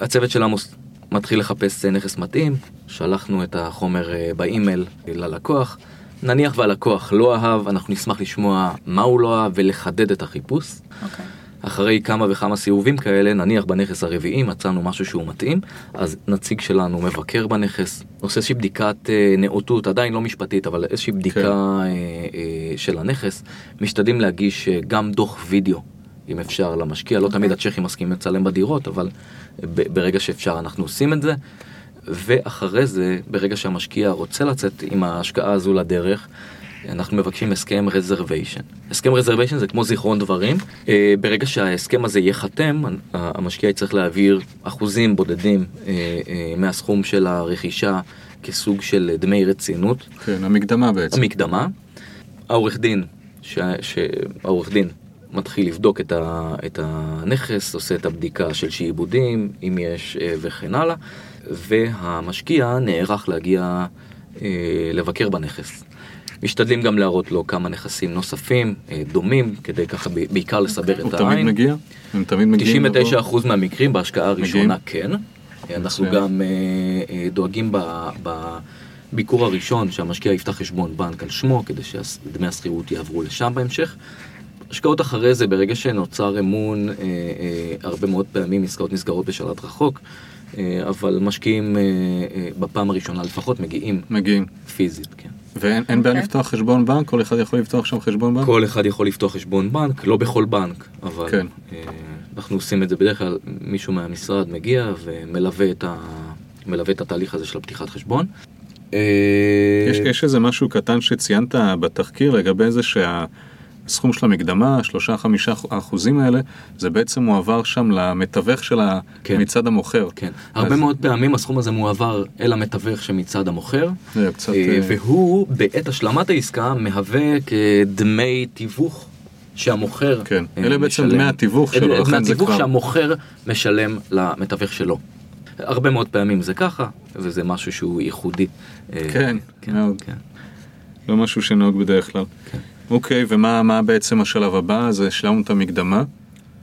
הצוות של עמוס מתחיל לחפש אה, נכס מתאים, שלחנו את החומר אה, באימייל ללקוח. נניח והלקוח לא אהב, אנחנו נשמח לשמוע מה הוא לא אהב ולחדד את החיפוש. אוקיי. אחרי כמה וכמה סיבובים כאלה, נניח בנכס הרביעי מצאנו משהו שהוא מתאים, אז נציג שלנו מבקר בנכס, עושה איזושהי בדיקת אה, נאותות, עדיין לא משפטית, אבל איזושהי בדיקה כן. אה, אה, של הנכס. משתדלים להגיש אה, גם דוח וידאו, אם אפשר, למשקיע. לא אוקיי. תמיד הצ'כים מסכימים לצלם בדירות, אבל ברגע שאפשר אנחנו עושים את זה. ואחרי זה, ברגע שהמשקיע רוצה לצאת עם ההשקעה הזו לדרך, אנחנו מבקשים הסכם רזרוויישן. הסכם רזרוויישן זה כמו זיכרון דברים. אה, ברגע שההסכם הזה ייחתם, המשקיע יצטרך להעביר אחוזים בודדים אה, אה, מהסכום של הרכישה כסוג של דמי רצינות. כן, המקדמה בעצם. המקדמה. העורך דין, ש... ש... העורך דין מתחיל לבדוק את, ה... את הנכס, עושה את הבדיקה של שעבודים, אם יש אה, וכן הלאה, והמשקיע נערך להגיע אה, לבקר בנכס. משתדלים גם להראות לו כמה נכסים נוספים, אה, דומים, כדי ככה ב- בעיקר לסבר הוא את תמיד העין. מגיע? הם תמיד מגיעים? לבוא? 99% מהמקרים בהשקעה הראשונה כן. אנחנו. גם אה, אה, דואגים ב- בביקור הראשון שהמשקיע יפתח חשבון בנק על שמו כדי שדמי השכירות יעברו לשם בהמשך. השקעות אחרי זה, ברגע שנוצר אמון, אה, אה, הרבה מאוד פעמים עסקאות נסגרות בשלט רחוק, אה, אבל משקיעים אה, אה, בפעם הראשונה לפחות מגיעים מגיעים. פיזית, כן. ואין אין בעיה אוקיי. לפתוח חשבון בנק? כל אחד יכול לפתוח שם חשבון בנק? כל אחד יכול לפתוח חשבון בנק, לא בכל בנק, אבל כן. אה, אנחנו עושים את זה בדרך כלל, מישהו מהמשרד מגיע ומלווה את, ה... מלווה את התהליך הזה של הפתיחת חשבון. אה, יש, יש איזה משהו קטן שציינת בתחקיר לגבי זה שהסכום של המקדמה, שלושה חמישה אחוזים האלה, זה בעצם מועבר שם למתווך של ה... כן. מצד המוכר. כן, הרבה אז- מאוד פעמים הסכום הזה מועבר אל המתווך שמצד המוכר, קצת... אה, אה, והוא בעת השלמת העסקה מהווה כדמי תיווך שהמוכר כן, אה, אלה בעצם משלם. דמי התיווך שלו, לכן דמי זה התיווך כבר- שהמוכר משלם למתווך שלו. הרבה מאוד פעמים זה ככה, וזה משהו שהוא ייחודי. אה, כן, מאוד. כן. לא משהו שנהוג בדרך כלל. כן. אוקיי, ומה מה בעצם השלב הבא? אז השלמנו את המקדמה.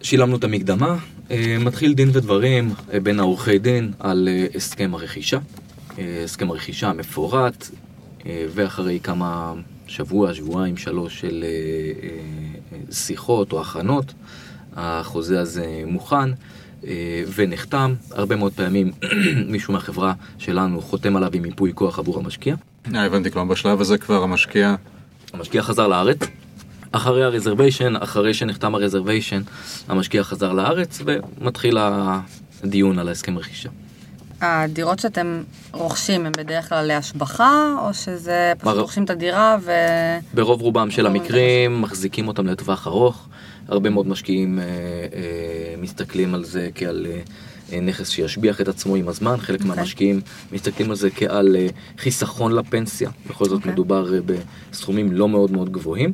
שילמנו את המקדמה, אה, מתחיל דין ודברים אה, בין העורכי דין על אה, הסכם הרכישה. הסכם הרכישה מפורט, אה, ואחרי כמה שבוע, שבועיים, שלוש של שיחות או הכנות, החוזה הזה מוכן ונחתם. הרבה מאוד פעמים [clears throat] מישהו מהחברה שלנו חותם עליו עם ייפוי כוח עבור המשקיע. אה, הבנתי, כלומר בשלב הזה כבר המשקיע... המשקיע חזר לארץ. אחרי הרזרוויישן, אחרי שנחתם הרזרוויישן, המשקיע חזר לארץ ומתחיל הדיון על ההסכם רכישה. הדירות שאתם רוכשים הם בדרך כלל להשבחה, או שזה פשוט בר- רוכשים את הדירה ו... ברוב רובם של לא המקרים מחזיקים אותם לטווח ארוך. הרבה מאוד משקיעים אה, אה, מסתכלים על זה כעל אה, נכס שישביח את עצמו עם הזמן, חלק אוקיי. מהמשקיעים מסתכלים על זה כעל אה, חיסכון לפנסיה, בכל זאת אוקיי. מדובר אה, בסכומים לא מאוד מאוד גבוהים.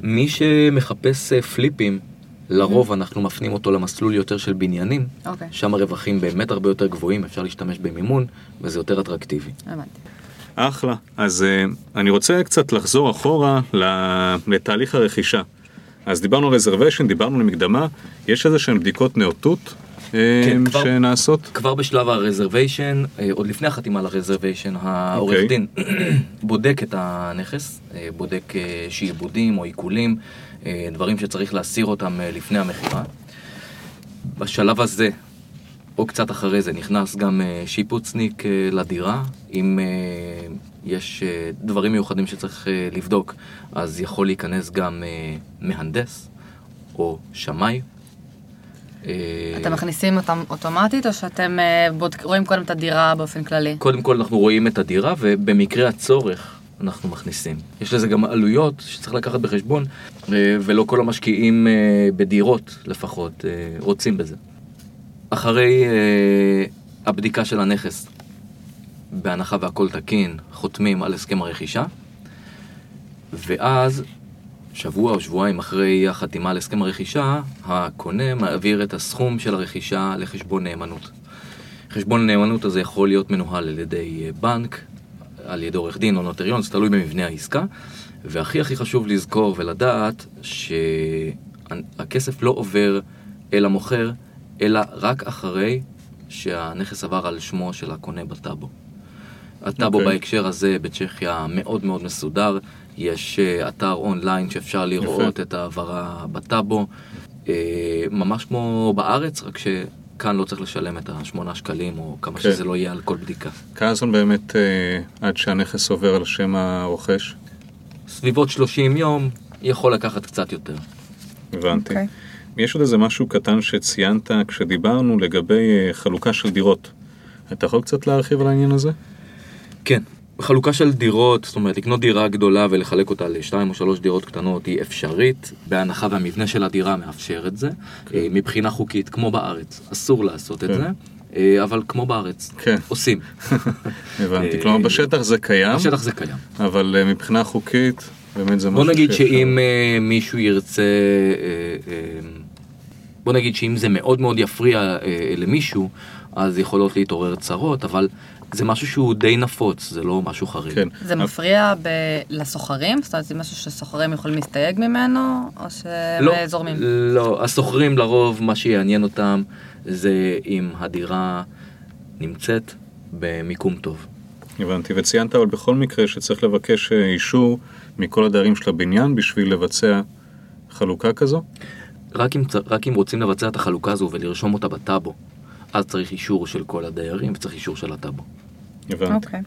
מי שמחפש אה, פליפים, לרוב אנחנו מפנים אותו למסלול יותר של בניינים, אוקיי, שם הרווחים באמת הרבה יותר גבוהים, אפשר להשתמש במימון וזה יותר אטרקטיבי. הבנתי. אחלה. אז uh, אני רוצה קצת לחזור אחורה ל- לתהליך הרכישה. אז דיברנו על רזרוויישן, דיברנו על מקדמה, יש איזה שהן בדיקות נאותות אה, שנעשות? כבר בשלב הרזרוויישן, אה, עוד לפני החתימה על הרזרוויישן, העורך אוקיי. דין [clears throat] בודק את הנכס, אה, בודק אה, שעבודים או עיקולים, דברים שצריך להסיר אותם לפני המכירה. בשלב הזה, או קצת אחרי זה, נכנס גם שיפוצניק לדירה. אם יש דברים מיוחדים שצריך לבדוק, אז יכול להיכנס גם מהנדס או שמאי. אה, אתם מכניסים אותם אוטומטית, או שאתם אה, בודק- רואים קודם את הדירה באופן כללי? קודם כל אנחנו רואים את הדירה ובמקרה הצורך אנחנו מכניסים. יש לזה גם עלויות שצריך לקחת בחשבון אה, ולא כל המשקיעים בדירות לפחות רוצים בזה. אחרי הבדיקה של הנכס, בהנחה והכל תקין, חותמים על הסכם הרכישה ואז שבוע או שבועיים אחרי החתימה על הסכם הרכישה, הקונה מעביר את הסכום של הרכישה לחשבון נאמנות. חשבון הנאמנות הזה יכול להיות מנוהל על ידי אה, בנק, על ידי עורך דין או נוטריון, זה תלוי במבנה העסקה. והכי הכי חשוב לזכור ולדעת שהכסף לא עובר אל המוכר, אלא רק אחרי שהנכס עבר על שמו של הקונה בטאבו. הטאבו אוקיי. okay. בהקשר הזה בצ'כיה מאוד מאוד מסודר, יש אה, אתר אונליין שאפשר לראות יפה. את ההעברה בטאבו, אה, ממש כמו בארץ, רק שכאן לא צריך לשלם את השמונה שקלים או כמה כן. שזה לא יהיה על כל בדיקה. כמה זמן באמת אה, עד שהנכס עובר על שם הרוכש? סביבות 30 יום, יכול לקחת קצת יותר. הבנתי. אוקיי. יש עוד איזה משהו קטן שציינת כשדיברנו לגבי חלוקה של דירות. אתה יכול קצת להרחיב על העניין הזה? כן. חלוקה של דירות, זאת אומרת לקנות דירה גדולה ולחלק אותה לשתיים או שלוש דירות קטנות היא אפשרית, בהנחה והמבנה של הדירה מאפשר את זה. אה, מבחינה חוקית, כמו בארץ, אסור לעשות את כן. זה, אה, אבל כמו בארץ, כן. עושים. [laughs] הבנתי. אה, כלומר, בשטח זה קיים, בשטח זה קיים. אבל מבחינה חוקית, באמת זה משהו בוא נגיד. שאם מישהו ירצה, בוא נגיד שאם זה מאוד מאוד יפריע למישהו, אז יכולות להתעורר צרות, אבל זה משהו שהוא די נפוץ, זה לא משהו חריג. כן. זה מפריע ב... לסוחרים? זאת אומרת, זה משהו שסוחרים יכולים להסתייג ממנו, או שהם לא? לא, הסוחרים לרוב, מה שיעניין אותם זה אם הדירה נמצאת במיקום טוב. הבנתי, וציינת אבל בכל מקרה שצריך לבקש אה, אישור מכל הדיירים של הבניין בשביל לבצע חלוקה כזו? רק אם, רק אם רוצים לבצע את החלוקה הזו ולרשום אותה בטאבו, אז צריך אישור של כל הדיירים וצריך אישור של הטאבו. הבנתי. אוקיי.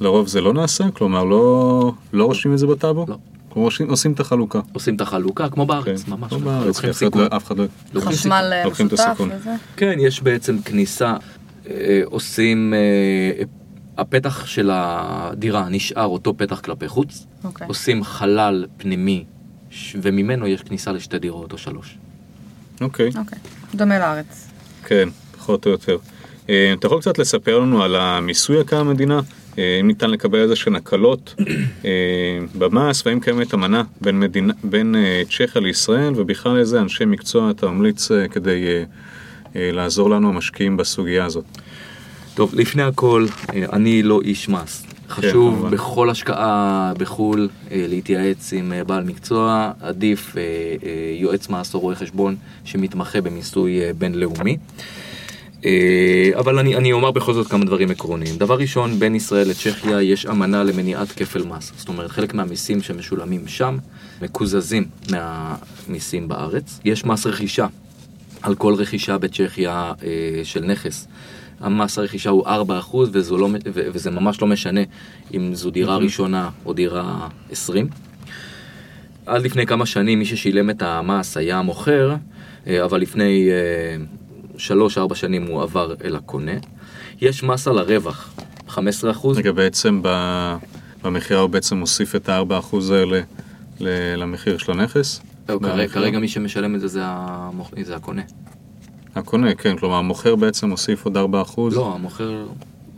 לרוב זה לא נעשה? כלומר, לא, לא רושמים את זה בטאבו? לא. כלומר, עושים, עושים את החלוקה. עושים את החלוקה כמו בארץ, כן. ממש. לא. בארץ, לוקחים כי אחרת סיכון. לא- אף אחד לא... חשמל משותף. וזה? כן, יש בעצם כניסה, אה, עושים, אה, הפתח של הדירה נשאר אותו פתח כלפי חוץ, אוקיי. עושים חלל פנימי, ש- וממנו יש כניסה לשתי דירות או שלוש. אוקיי, אוקיי. דומה לארץ. כן, פחות או יותר. אה, אתה יכול קצת לספר לנו על המיסוי יקר המדינה? אה, אם ניתן לקבל איזה שהן הקלות אה, במס, והאם קיימת אמנה בין, מדינה, בין צ'כיה לישראל, ובכלל איזה אנשי מקצוע אתה ממליץ כדי לעזור לנו המשקיעים בסוגיה הזאת. טוב, לפני הכל, אני לא איש מס. חשוב כמובן. בכל השקעה בחו"ל להתייעץ עם בעל מקצוע, עדיף יועץ מס או רואה חשבון שמתמחה במיסוי בינלאומי. אה, אבל אני, אני אומר בכל זאת כמה דברים עקרוניים. דבר ראשון, בין ישראל לצ'כיה יש אמנה למניעת כפל מס. זאת אומרת, חלק מהמיסים שמשולמים שם מקוזזים מהמיסים בארץ. יש מס רכישה על כל רכישה בצ'כיה אה, של נכס. המס הרכישה הוא 4% וזו לא, ו- וזה ממש לא משנה אם זו דירה ראשונה או דירה 20. עד לפני כמה שנים מי ששילם את המס היה המוכר, אה, אבל לפני אה, 3-4 שנים הוא עבר אל הקונה. יש מס על הרווח, 15%. רגע, בעצם במכירה הוא בעצם מוסיף את ה-4% האלה למחיר של הנכס? לא, כרגע, מי שמשלם את זה זה, המוכ... זה הקונה. הקונה, כן, כלומר המוכר בעצם מוסיף עוד 4%? לא, המוכר,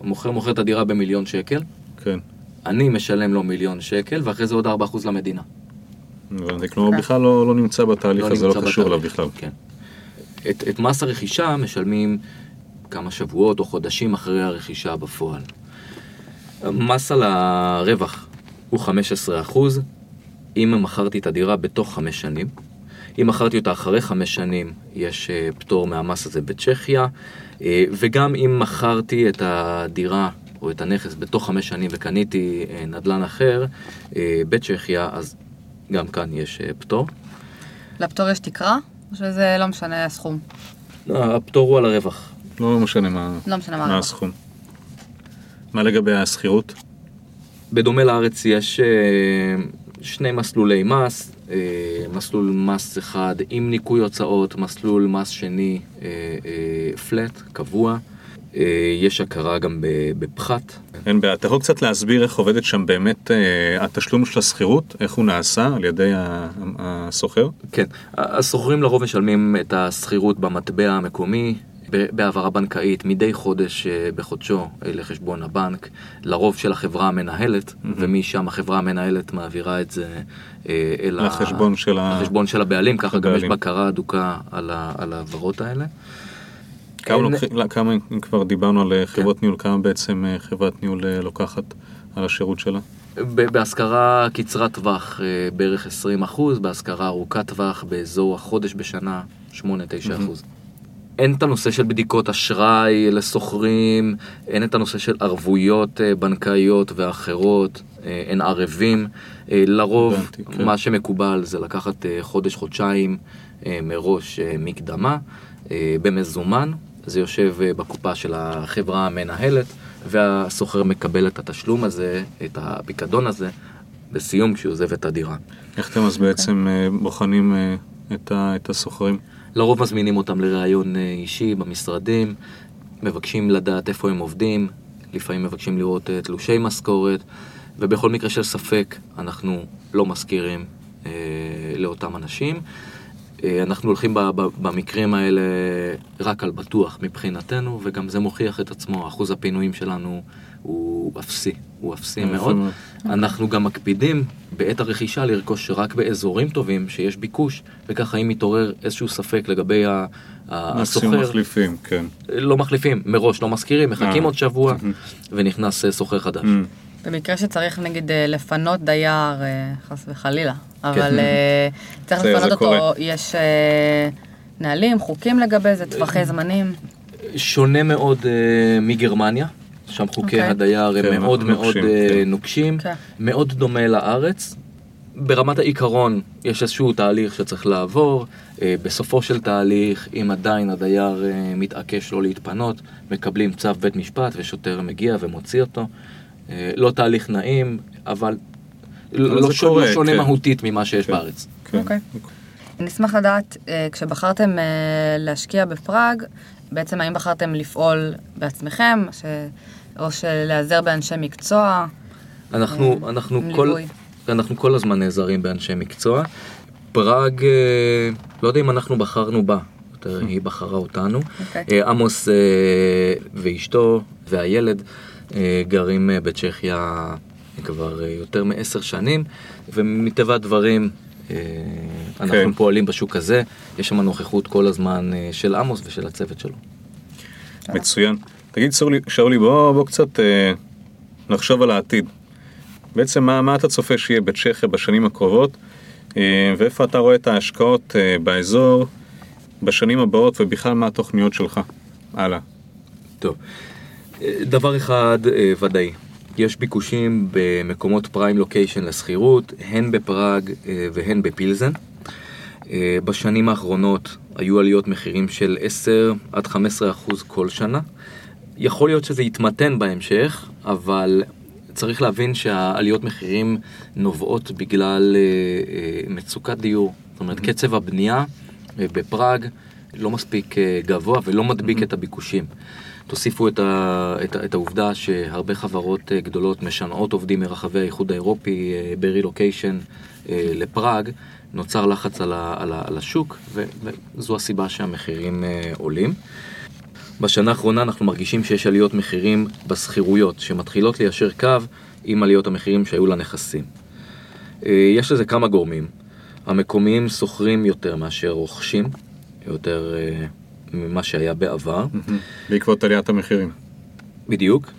המוכר מוכר את הדירה במיליון שקל, כן, אני משלם לו מיליון שקל, ואחרי זה עוד 4% למדינה. הבנתי, כלומר בכלל לא, לא נמצא בתהליך הזה, לא נמצא קשור אליו בכלל. כן. את, את מס הרכישה משלמים כמה שבועות או חודשים אחרי הרכישה בפועל. מס על הרווח הוא 15 אם מכרתי את הדירה בתוך חמש שנים. אם מכרתי אותה אחרי חמש שנים, יש אה, פטור מהמס הזה בצ'כיה, אה, וגם אם מכרתי את הדירה או את הנכס בתוך חמש שנים וקניתי אה, נדל"ן אחר בצ'כיה, אז גם כאן יש פטור. לפטור יש תקרה, שזה לא משנה הסכום? לא, הפטור הוא על הרווח. לא משנה מה, לא משנה מה מה. הסכום. מה לגבי השכירות? בדומה לארץ יש אה, שני מסלולי מס, אה, מסלול מס אחד עם ניכוי הוצאות, מסלול מס שני פלט, קבוע. אה, יש הכרה גם בפחת. אין בעיה. אתה יכול קצת להסביר איך עובדת שם באמת אה, התשלום של השכירות, איך הוא נעשה על ידי ה- הסוחר? כן, השוכרים לרוב משלמים את השכירות במטבע המקומי, בהעברה בנקאית מדי חודש אה, בחודשו לחשבון הבנק, לרוב של החברה המנהלת, ומשם החברה המנהלת מעבירה את זה אל ה- לחשבון של ה- לחשבון של הבעלים, ככה גם יש. בקרה הדוקה על ה- על ההעברות האלה. כמה, לא, כמה, אם כבר דיברנו על אה, חברות ניהול, כמה בעצם אה, חברת ניהול אה, לוקחת על השירות שלה? בהשכרה קצרת טווח בערך 20 אחוז, בהשכרה ארוכת טווח באזור החודש בשנה 8-9 אחוז. אין את הנושא של בדיקות אשראי לשוכרים, אין את הנושא של ערבויות בנקאיות ואחרות, אין ערבים. לרוב הבנתי, כן. מה שמקובל זה לקחת חודש-חודשיים מראש מקדמה במזומן, זה יושב אה, בקופה של החברה המנהלת, והסוחר מקבל את התשלום הזה, את הפיקדון הזה, בסיום כשהוא עוזב את הדירה. איך אתם אז בעצם אה, בוחנים אה, את, ה, את הסוחרים? לרוב מזמינים אותם לראיון אישי במשרדים, מבקשים לדעת איפה הם עובדים, לפעמים מבקשים לראות תלושי משכורת, ובכל מקרה של ספק אנחנו לא מזכירים אה, לאותם אנשים. אה, אנחנו הולכים במקרים האלה רק על בטוח מבחינתנו, וגם זה מוכיח את עצמו, אחוז הפינויים שלנו הוא אפסי, הוא אפסי יפה מאוד. מאוד. אנחנו גם מקפידים בעת הרכישה לרכוש רק באזורים טובים שיש ביקוש, וככה אם מתעורר איזשהו ספק לגבי ה- ה- מקסימום הסוחר, מחליפים, כן. לא מחליפים, מראש לא מזכירים, מחכים אה. עוד שבוע, [laughs] ונכנס אה, סוחר חדש. במקרה שצריך נגיד אה, לפנות דייר, אה, חס וחלילה, אבל אה, צריך לפנות אותו. יש נהלים, חוקים לגבי זה, טווחי זמנים. שונה מאוד מגרמניה, שם חוקי אוקיי. הדייר כן, הם מאוד מאוד נוקשים, כן. נוקשים, כן. מאוד דומה לארץ. ברמת העיקרון יש איזשהו תהליך שצריך לעבור, בסופו של תהליך, אם עדיין הדייר מתעקש לא להתפנות, מקבלים צו בית משפט ושוטר מגיע ומוציא אותו. אה, לא תהליך נעים, אבל לא זה ש- לא קורה, שונה כן. מהותית ממה שיש כן. בארץ. כן. אוקיי. נשמח לדעת, אה, כשבחרתם אה, להשקיע בפראג, בעצם האם בחרתם לפעול בעצמכם, ש... או להיעזר באנשי מקצוע? אנחנו, אה, אנחנו, עם כל, ליווי. אנחנו כל הזמן נעזרים באנשי מקצוע. פראג, לא יודע אם אנחנו בחרנו בה, יותר [laughs] היא בחרה אותנו. אוקיי. אה, עמוס ואשתו והילד גרים אה, בצ'כיה כבר אה, יותר מעשר שנים, ומטבע הדברים אה, אנחנו כן. פועלים בשוק הזה. יש שם נוכחות כל הזמן אה, של עמוס ושל הצוות שלו. מצוין. תגיד שאולי, שאולי בוא, בוא קצת אה, נחשוב על העתיד. בעצם מה, מה אתה צופה שיהיה בצ'כיה בשנים הקרובות, אה, ואיפה אתה רואה את ההשקעות אה, באזור בשנים הבאות, ובכלל מה התוכניות שלך. הלאה. טוב, אה, דבר אחד אה, ודאי, יש ביקושים במקומות פריים לוקיישן לשכירות, הן בפראג אה, והן בפילזן. אה, בשנים האחרונות היו עליות מחירים של 10 עד 15 אחוז כל שנה. יכול להיות שזה יתמתן בהמשך, אבל צריך להבין שהעליות מחירים נובעות בגלל מצוקת דיור. זאת אומרת, קצב הבנייה בפראג לא מספיק גבוה ולא מדביק את הביקושים. תוסיפו את, ה, את, את העובדה שהרבה חברות אה, גדולות משנעות עובדים מרחבי האיחוד האירופי אה, ברילוקיישן אה, לפראג, נוצר לחץ על, ה, על, ה, על השוק, ו, וזו הסיבה שהמחירים עולים. בשנה האחרונה אנחנו מרגישים שיש עליות מחירים בשכירויות, שמתחילות ליישר קו עם עליות המחירים שהיו לנכסים. יש לזה כמה גורמים. המקומיים שוכרים יותר מאשר רוכשים, יותר ממה שהיה בעבר. בעקבות עליית המחירים. בדיוק.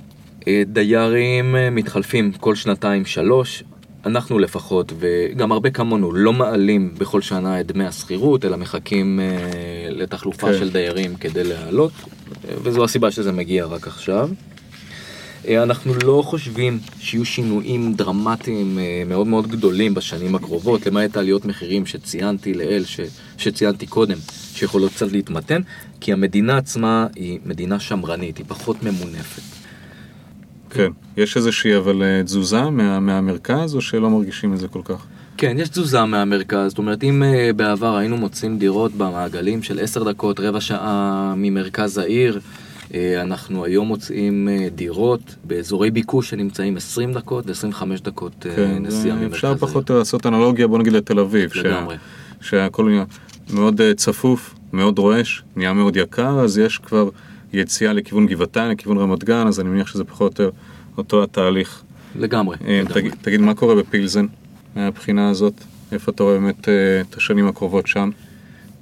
אה, דיירים אה, מתחלפים כל שנתיים שלוש, אנחנו לפחות, וגם הרבה כמונו, לא מעלים בכל שנה את דמי השכירות, אלא מחכים אה, לתחלופה כן. של דיירים כדי להעלות, אה, וזו הסיבה שזה מגיע רק עכשיו. אה, אנחנו לא חושבים שיהיו שינויים דרמטיים אה, מאוד מאוד גדולים בשנים הקרובות, למעט עליות מחירים שציינתי לעיל, ש, שציינתי קודם, שיכולות קצת להתמתן, כי המדינה עצמה היא מדינה שמרנית, היא פחות ממונפת. כן. יש איזושהי אבל אה, תזוזה מה, מהמרכז, או שלא מרגישים את זה כל כך? כן, יש תזוזה מהמרכז, זאת אומרת, אם בעבר היינו מוצאים דירות במעגלים של 10 דקות, רבע שעה ממרכז העיר, אנחנו היום מוצאים אה, דירות באזורי ביקוש שנמצאים 20 דקות ו-25 דקות אה, כן, נסיעה ממרכז אפשר. פחות לעשות אנלוגיה, בוא נגיד לתל אביב. לגמרי. שהכל נהיה מאוד אה, צפוף, מאוד רועש, נהיה מאוד יקר, אז יש כבר יציאה לכיוון גבעתיים, לכיוון רמת גן, אז אני מניח שזה פחות או יותר אותו התהליך. לגמרי. אה, לגמרי. תגיד, תגיד, מה קורה בפילזן מהבחינה הזאת? איפה אתה רואה באמת אה, את השנים הקרובות שם?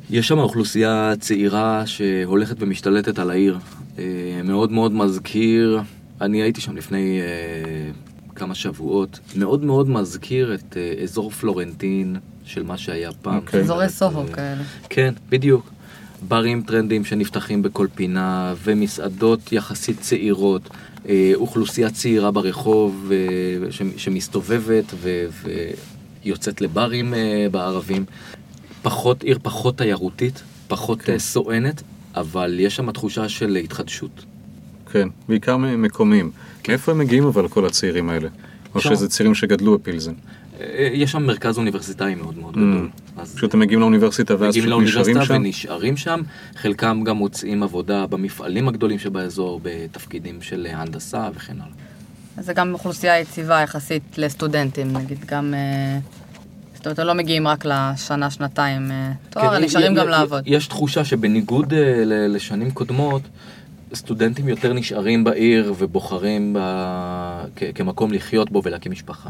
יש שם אוכלוסייה צעירה שהולכת ומשתלטת על העיר. אה, מאוד מאוד מזכיר, אני הייתי שם לפני אה, כמה שבועות, מאוד מאוד מזכיר את אה, אזור פלורנטין של מה שהיה פעם. אוקיי. אזורי אומרת, סוהו אה, כאלה. כן, בדיוק. ברים טרנדים שנפתחים בכל פינה, ומסעדות יחסית צעירות, אה, אוכלוסייה צעירה ברחוב אה, ש- שמסתובבת ו- ויוצאת לברים אה, בערבים. פחות, עיר פחות תיירותית, פחות כן. סואנת, אבל יש שם תחושה של התחדשות. כן, בעיקר מקומיים. מאיפה הם מגיעים אבל כל הצעירים האלה? או שם. שזה צעירים שגדלו בפילזן? אה, יש שם מרכז אוניברסיטאי מאוד מאוד Mm. גדול. אז פשוט הם מגיעים לאוניברסיטה ואז מגיעים פשוט נשארים לאוניברסיטה שם? ונשארים שם, חלקם גם מוצאים עבודה במפעלים הגדולים שבאזור, בתפקידים של הנדסה וכן הלאה. אז זה גם אוכלוסייה יציבה יחסית לסטודנטים, נגיד גם... זאת אומרת, הם לא מגיעים רק לשנה, שנתיים אה, תואר, כן, הם נשארים גם לעבוד. יש תחושה שבניגוד אה, ל- לשנים קודמות, סטודנטים יותר נשארים בעיר ובוחרים ב... כ- כמקום לחיות בו ולהקים משפחה.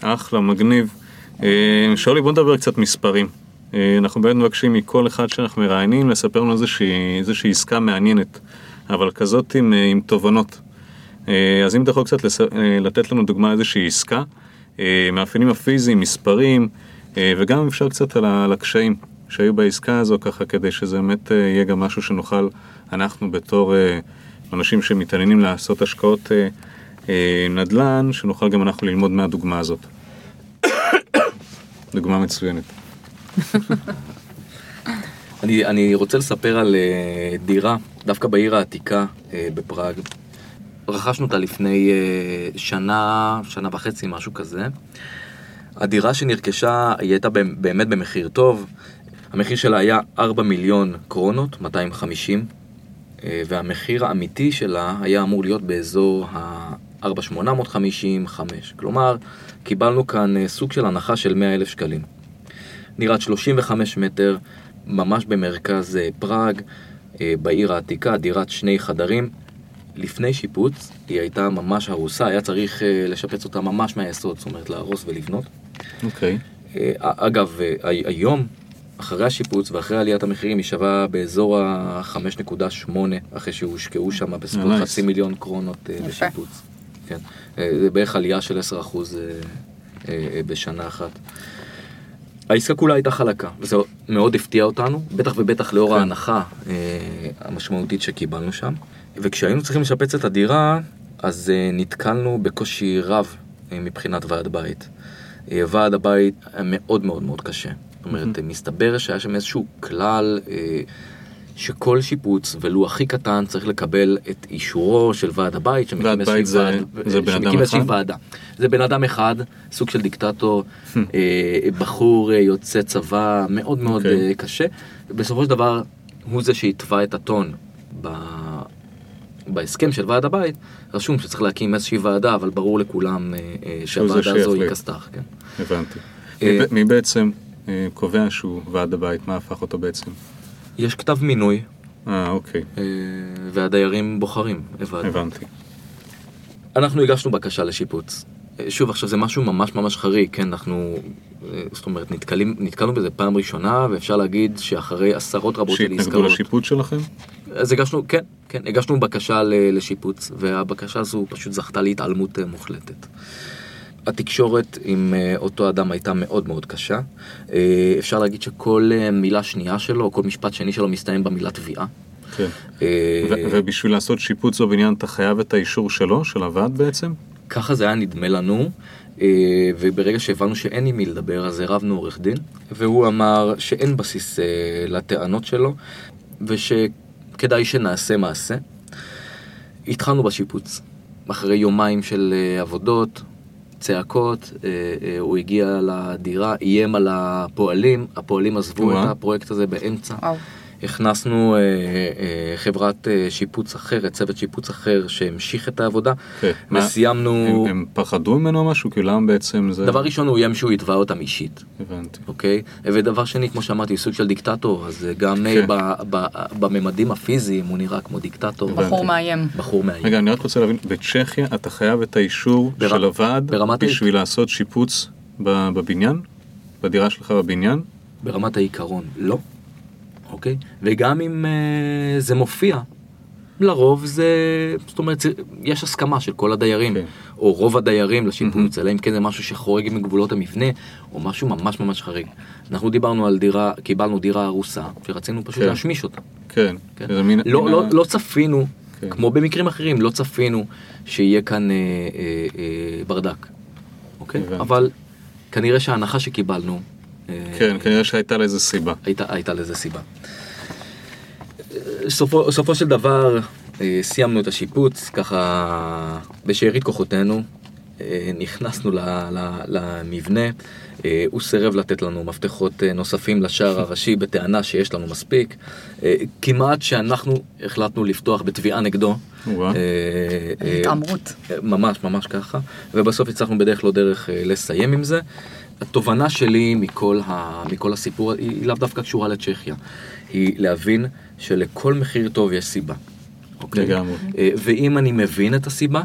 אחלה, מגניב. אה, שאולי, בוא נדבר קצת מספרים. אנחנו באמת מבקשים מכל אחד שאנחנו מראיינים לספר לנו איזושהי, איזושהי עסקה מעניינת, אבל כזאת עם, עם תובנות. אז אם אתה יכול קצת לס... לתת לנו דוגמה איזושהי עסקה, מאפיינים הפיזיים, מספרים, אה, וגם אפשר קצת על הקשיים שהיו בעסקה הזו, ככה כדי שזה באמת אה, יהיה גם משהו שנוכל, אנחנו בתור אה, אנשים שמתעניינים לעשות השקעות אה, אה, נדל"ן, שנוכל גם אנחנו ללמוד מהדוגמה הזאת. [coughs] דוגמה מצוינת. אני, אני רוצה לספר על אה, דירה, דווקא בעיר העתיקה אה, בפראג. רכשנו אותה לפני אה, שנה, שנה וחצי, משהו כזה. הדירה שנרכשה, היא הייתה באמת- במחיר טוב. המחיר שלה היה 4 מיליון קרונות, 250, אה, והמחיר האמיתי שלה היה אמור להיות באזור ה-4,850, 5. כלומר, קיבלנו כאן אה, סוג של הנחה של 100 אלף שקלים. דירת 35 מטר, ממש במרכז פראג, בעיר העתיקה, דירת שני חדרים. לפני שיפוץ, היא הייתה ממש הרוסה, היה צריך אה, לשפץ אותה ממש מהיסוד, זאת אומרת להרוס ולבנות. אוקיי. אה, אגב, אה, הי- היום, אחרי השיפוץ ואחרי עליית המחירים, היא שווה באזור ה-5.8, אחרי שהושקעו שם בסביבות נייס. חצי מיליון קרונות יפה. בשיפוץ. כן. זה בערך עלייה של 10% אה, אה, בשנה אחת. העסקה כולה הייתה חלקה, וזה מאוד הפתיע אותנו, בטח ובטח לאור כן. ההנחה אה, המשמעותית שקיבלנו שם. וכשהיינו צריכים לשפץ את הדירה, אז אה, נתקלנו בקושי רב אה, מבחינת ועד בית. אה, ועד הבית היה מאוד מאוד מאוד קשה. זאת אומרת, מסתבר שהיה שם איזשהו כלל שכל שיפוץ, ולו הכי קטן, צריך לקבל את אישורו של ועד הבית, שמקים איזושהי ועד-? ועדה. זה בן אדם אחד, סוג של דיקטטור, [laughs] בחור יוצא צבא מאוד מאוד אוקיי. אה, קשה. בסופו של דבר, הוא זה שהתווה את הטון ב- בהסכם של ועד הבית. רשום שצריך להקים איזושהי ועדה, אבל ברור לכולם אה, אה, שהוועדה הזו היא. כסת"ח. כן. הבנתי. אה, מי בעצם קובע שהוא ועד הבית? מה הפך אותו בעצם? יש כתב מינוי, אה, אוקיי. והדיירים בוחרים. הבנתי. אנחנו הגשנו בקשה לשיפוץ. שוב, עכשיו זה משהו ממש ממש חריג, כן, אנחנו, זאת אומרת, נתקלים, נתקלנו בזה פעם ראשונה, ואפשר להגיד שאחרי עשרות רבות של שהתנגדו עסקאות, לשיפוט שלכם? אז הגשנו, כן, כן, הגשנו בקשה לשיפוץ, והבקשה הזו פשוט זכתה להתעלמות אה, מוחלטת. התקשורת עם אה, אותו אדם הייתה מאוד מאוד קשה. אה, אפשר להגיד שכל מילה שנייה שלו, כל משפט שני שלו מסתיים במילה תביעה. כן. ובשביל לעשות שיפוץ בבניין אתה חייב את האישור שלו, של הוועד בעצם? ככה זה היה נדמה לנו, וברגע שהבנו שאין עם מי לדבר, אז הרבנו עורך דין, והוא אמר שאין בסיס לטענות שלו, ושכדאי שנעשה מעשה. התחלנו בשיפוץ. אחרי יומיים של אה, עבודות, צעקות, אה, אה, הוא הגיע לדירה, איים על הפועלים, הפועלים עזבו. את הפרויקט הזה באמצע. וואו. הכנסנו אה, אה, חברת אה, שיפוץ אחרת, צוות שיפוץ אחר שהמשיך את העבודה, כן. מה- וסיימנו... הם, הם פחדו ממנו משהו? כאילו למה בעצם זה... דבר ראשון הוא איים שהוא יתבע אותם אישית, הבנתי. אוקיי? ודבר שני, כמו שאמרתי, סוג של דיקטטור, אז אה, גם אה, כן. ב- ב- בממדים הפיזיים הוא נראה כמו דיקטטור. הבנתי. בחור מאיים. בחור מאיים. רגע, אני רק רוצה להבין, בצ'כיה אתה חייב את האישור בר- של הוועד בשביל לעשות שיפוץ ב- בבניין? בדירה שלך בבניין? ברמת העיקרון, לא. אוקיי? וגם אם אה, זה מופיע, לרוב זה, זאת אומרת, יש הסכמה של כל הדיירים, כן. או רוב הדיירים לשיפוץ, אלא אם כן זה משהו שחורג מגבולות המבנה, או משהו ממש ממש חריג. אנחנו דיברנו על דירה, קיבלנו דירה הרוסה, שרצינו פשוט כן. להשמיש אותה. כן. כן? מין- לא, מין לא, ה- לא צפינו, כן. כמו במקרים אחרים, לא צפינו שיהיה כאן אה, אה, אה, ברדק, אוקיי? הבנתי. אבל כנראה שההנחה שקיבלנו, כן, כנראה שהייתה לזה סיבה. הייתה, הייתה לזה סיבה. סופו, סופו של דבר אה, סיימנו את השיפוץ, ככה בשארית כוחותינו, אה, נכנסנו ל, ל, למבנה, אה, הוא סירב לתת לנו מפתחות אה, נוספים לשער הראשי בטענה שיש לנו מספיק, אה, כמעט שאנחנו החלטנו לפתוח בתביעה נגדו. אה, אה, התעמרות. ממש ממש ככה, ובסוף הצלחנו בדרך לא דרך אה, לסיים עם זה. התובנה שלי מכל, ה, מכל הסיפור היא, לאו דווקא קשורה לצ'כיה, היא להבין שלכל מחיר טוב יש סיבה. אוקיי? לגמרי. אה, ואם אני מבין את הסיבה,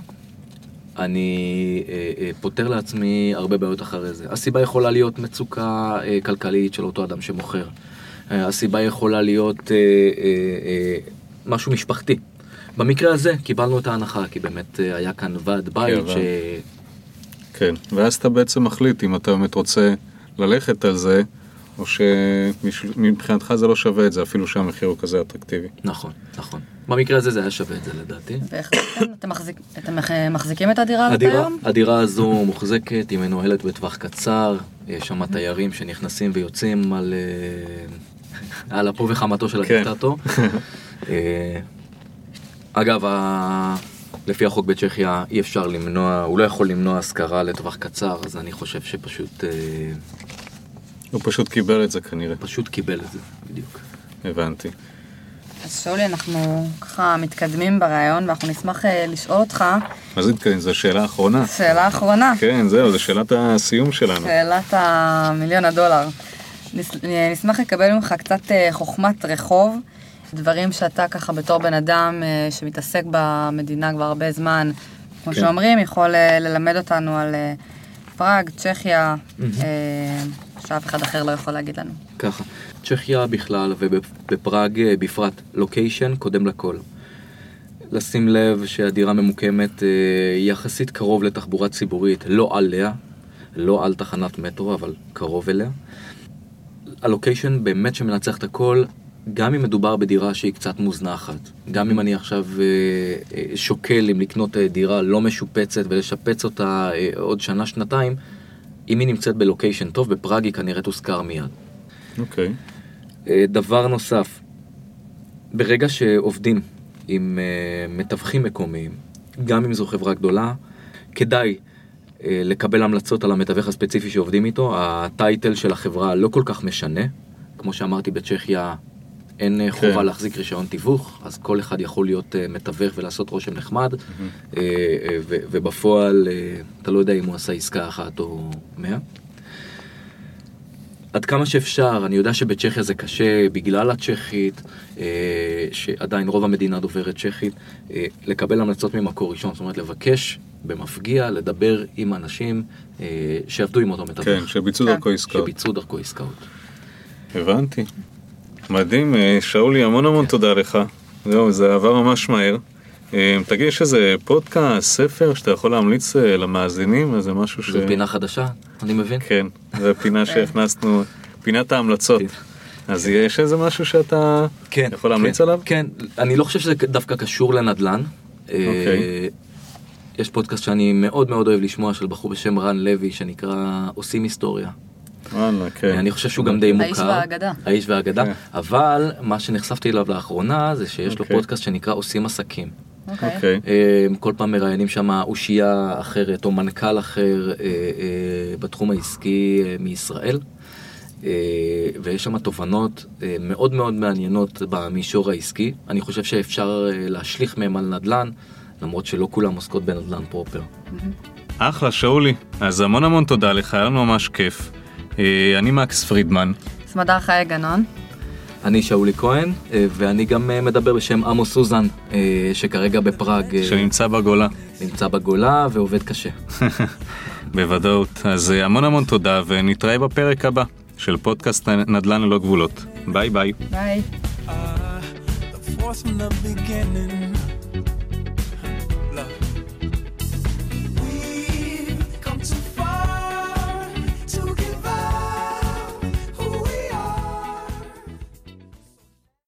אני אה, אה, פותר לעצמי הרבה בעיות אחרי זה. הסיבה יכולה להיות מצוקה אה, כלכלית של אותו אדם שמוכר. אה, הסיבה יכולה להיות אה, משהו משפחתי. במקרה הזה קיבלנו את ההנחה, כי באמת היה כאן ועד בית אבל- ש... כן, ואז אתה בעצם מחליט אם אתה באמת רוצה ללכת על זה, או שמבחינתך זה לא שווה את זה, אפילו שהמחיר הוא כזה אטרקטיבי. נכון, נכון. במקרה הזה זה היה שווה את זה לדעתי. ואיך כן, אתם מחזיק- אתם מחזיקים את הדירה הזאת היום? הדירה הזו מוחזקת, היא מנוהלת בטווח קצר, יש שם תיירים שנכנסים ויוצאים על, אה, על אפו וחמתו של כן. הדיקטטור. [laughs] אה, אגב, לפי החוק בצ'כיה אי אפשר למנוע, הוא לא יכול למנוע השכרה לטווח קצר, אז אני חושב שפשוט אה, הוא פשוט קיבל את זה כנראה, פשוט קיבל את זה, בדיוק. הבנתי. אז שאולי, אנחנו ככה מתקדמים ברעיון, ואנחנו נשמח אה, לשאול אותך, מה זה התקדם? זו שאלה אחרונה. שאלה אחרונה, כן, זהו, זו שאלת הסיום שלנו. שאלת המיליון הדולר. נשמח לקבל ממך קצת אה, חוכמת רחוב, דברים שאתה ככה בתור בן אדם אה, שמתעסק במדינה כבר הרבה זמן, כמו כן. שאומרים, יכול אה, ללמד אותנו על אה, פראג, צ'כיה, שאף אחד אחר לא יכול להגיד לנו. ככה, צ'כיה בכלל ובפראג בפרט, לוקיישן קודם לכל. לשים לב שהדירה ממוקמת יחסית קרוב לתחבורה ציבורית, לא עליה, לא על תחנת מטרו, אבל קרוב אליה. הלוקיישן באמת שמנצח את הכל, גם אם מדובר בדירה שהיא קצת מוזנחת. גם אם אני עכשיו אה, אה, שוקל אם לקנות אה, דירה לא משופצת ולשפץ אותה עוד שנה-שנתיים, אם היא נמצאת בלוקיישן טוב, בפראג היא כנראה תושכר מיד. אוקיי. אה, דבר נוסף, ברגע שעובדים עם מתווכים מקומיים, גם אם זו חברה גדולה, כדאי לקבל המלצות על המתווך הספציפי שעובדים איתו. הטייטל של החברה לא כל כך משנה. כמו שאמרתי, בצ'כיה אין אה, חובה כן. להחזיק רישיון תיווך, אז כל אחד יכול להיות אה, מתווך ולעשות רושם נחמד, ו- ובפועל אתה לא יודע אם הוא עשה עסקה אחת או מאה. עד כמה שאפשר, אני יודע שבצ'כיה זה קשה בגלל הצ'כית, שעדיין רוב המדינה דוברת צ'כית, לקבל המלצות ממקור ראשון, זאת אומרת לבקש במפגיע, לדבר עם אנשים שעבדו עם אותו מתווך. כן, שביצעו כן. דרכו עסקאות. שביצעו דרכו עסקאות. הבנתי. מדהים, אה, שאולי, המון המון תודה לך. זהו, זה עבר ממש מהר. אה, תגיד, יש איזה פודקאסט, ספר, שאתה יכול להמליץ אה, למאזינים, איזה משהו ש... זו פינה חדשה, אני מבין. כן, זו פינה [laughs] שהכנסנו, פינת ההמלצות. אז יש איזה משהו שאתה כן, יכול להמליץ כן, עליו? כן, אני לא חושב שזה דווקא קשור לנדל"ן. אוקיי. יש פודקאסט שאני מאוד מאוד אוהב לשמוע של בחור בשם רן לוי שנקרא עושים היסטוריה. וואלה, כן. אני חושב שהוא גם די מוכר. האיש והאגדה. האיש והאגדה. כן. אבל מה שנחשפתי אליו לאחרונה זה שיש לו אוקיי. פודקאסט שנקרא עושים עסקים. אוקיי. אוקיי. אה, כל פעם מראיינים שם אושייה אחרת או מנכ"ל אחר אה, אה, בתחום העסקי מישראל. ויש שם תובנות מאוד מאוד מעניינות במישור העסקי. אני חושב שאפשר להשליך מהם על נדל"ן, למרות שלא כולם עוסקות בנדל"ן פרופר. אחלה, שאולי. אז המון המון תודה לך, היה לנו ממש כיף. אה, אני מקס פרידמן. סמדר חיי גנון. אני שאולי כהן, אה, ואני גם אה, מדבר בשם עמוס אוזן, שכרגע בפראג שנמצא בגולה. נמצא בגולה ועובד קשה. [laughs] בוודאות. אז המון המון תודה, ונתראה בפרק הבא של פודקאסט נדל"ן ללא גבולות. ביי ביי. ביי.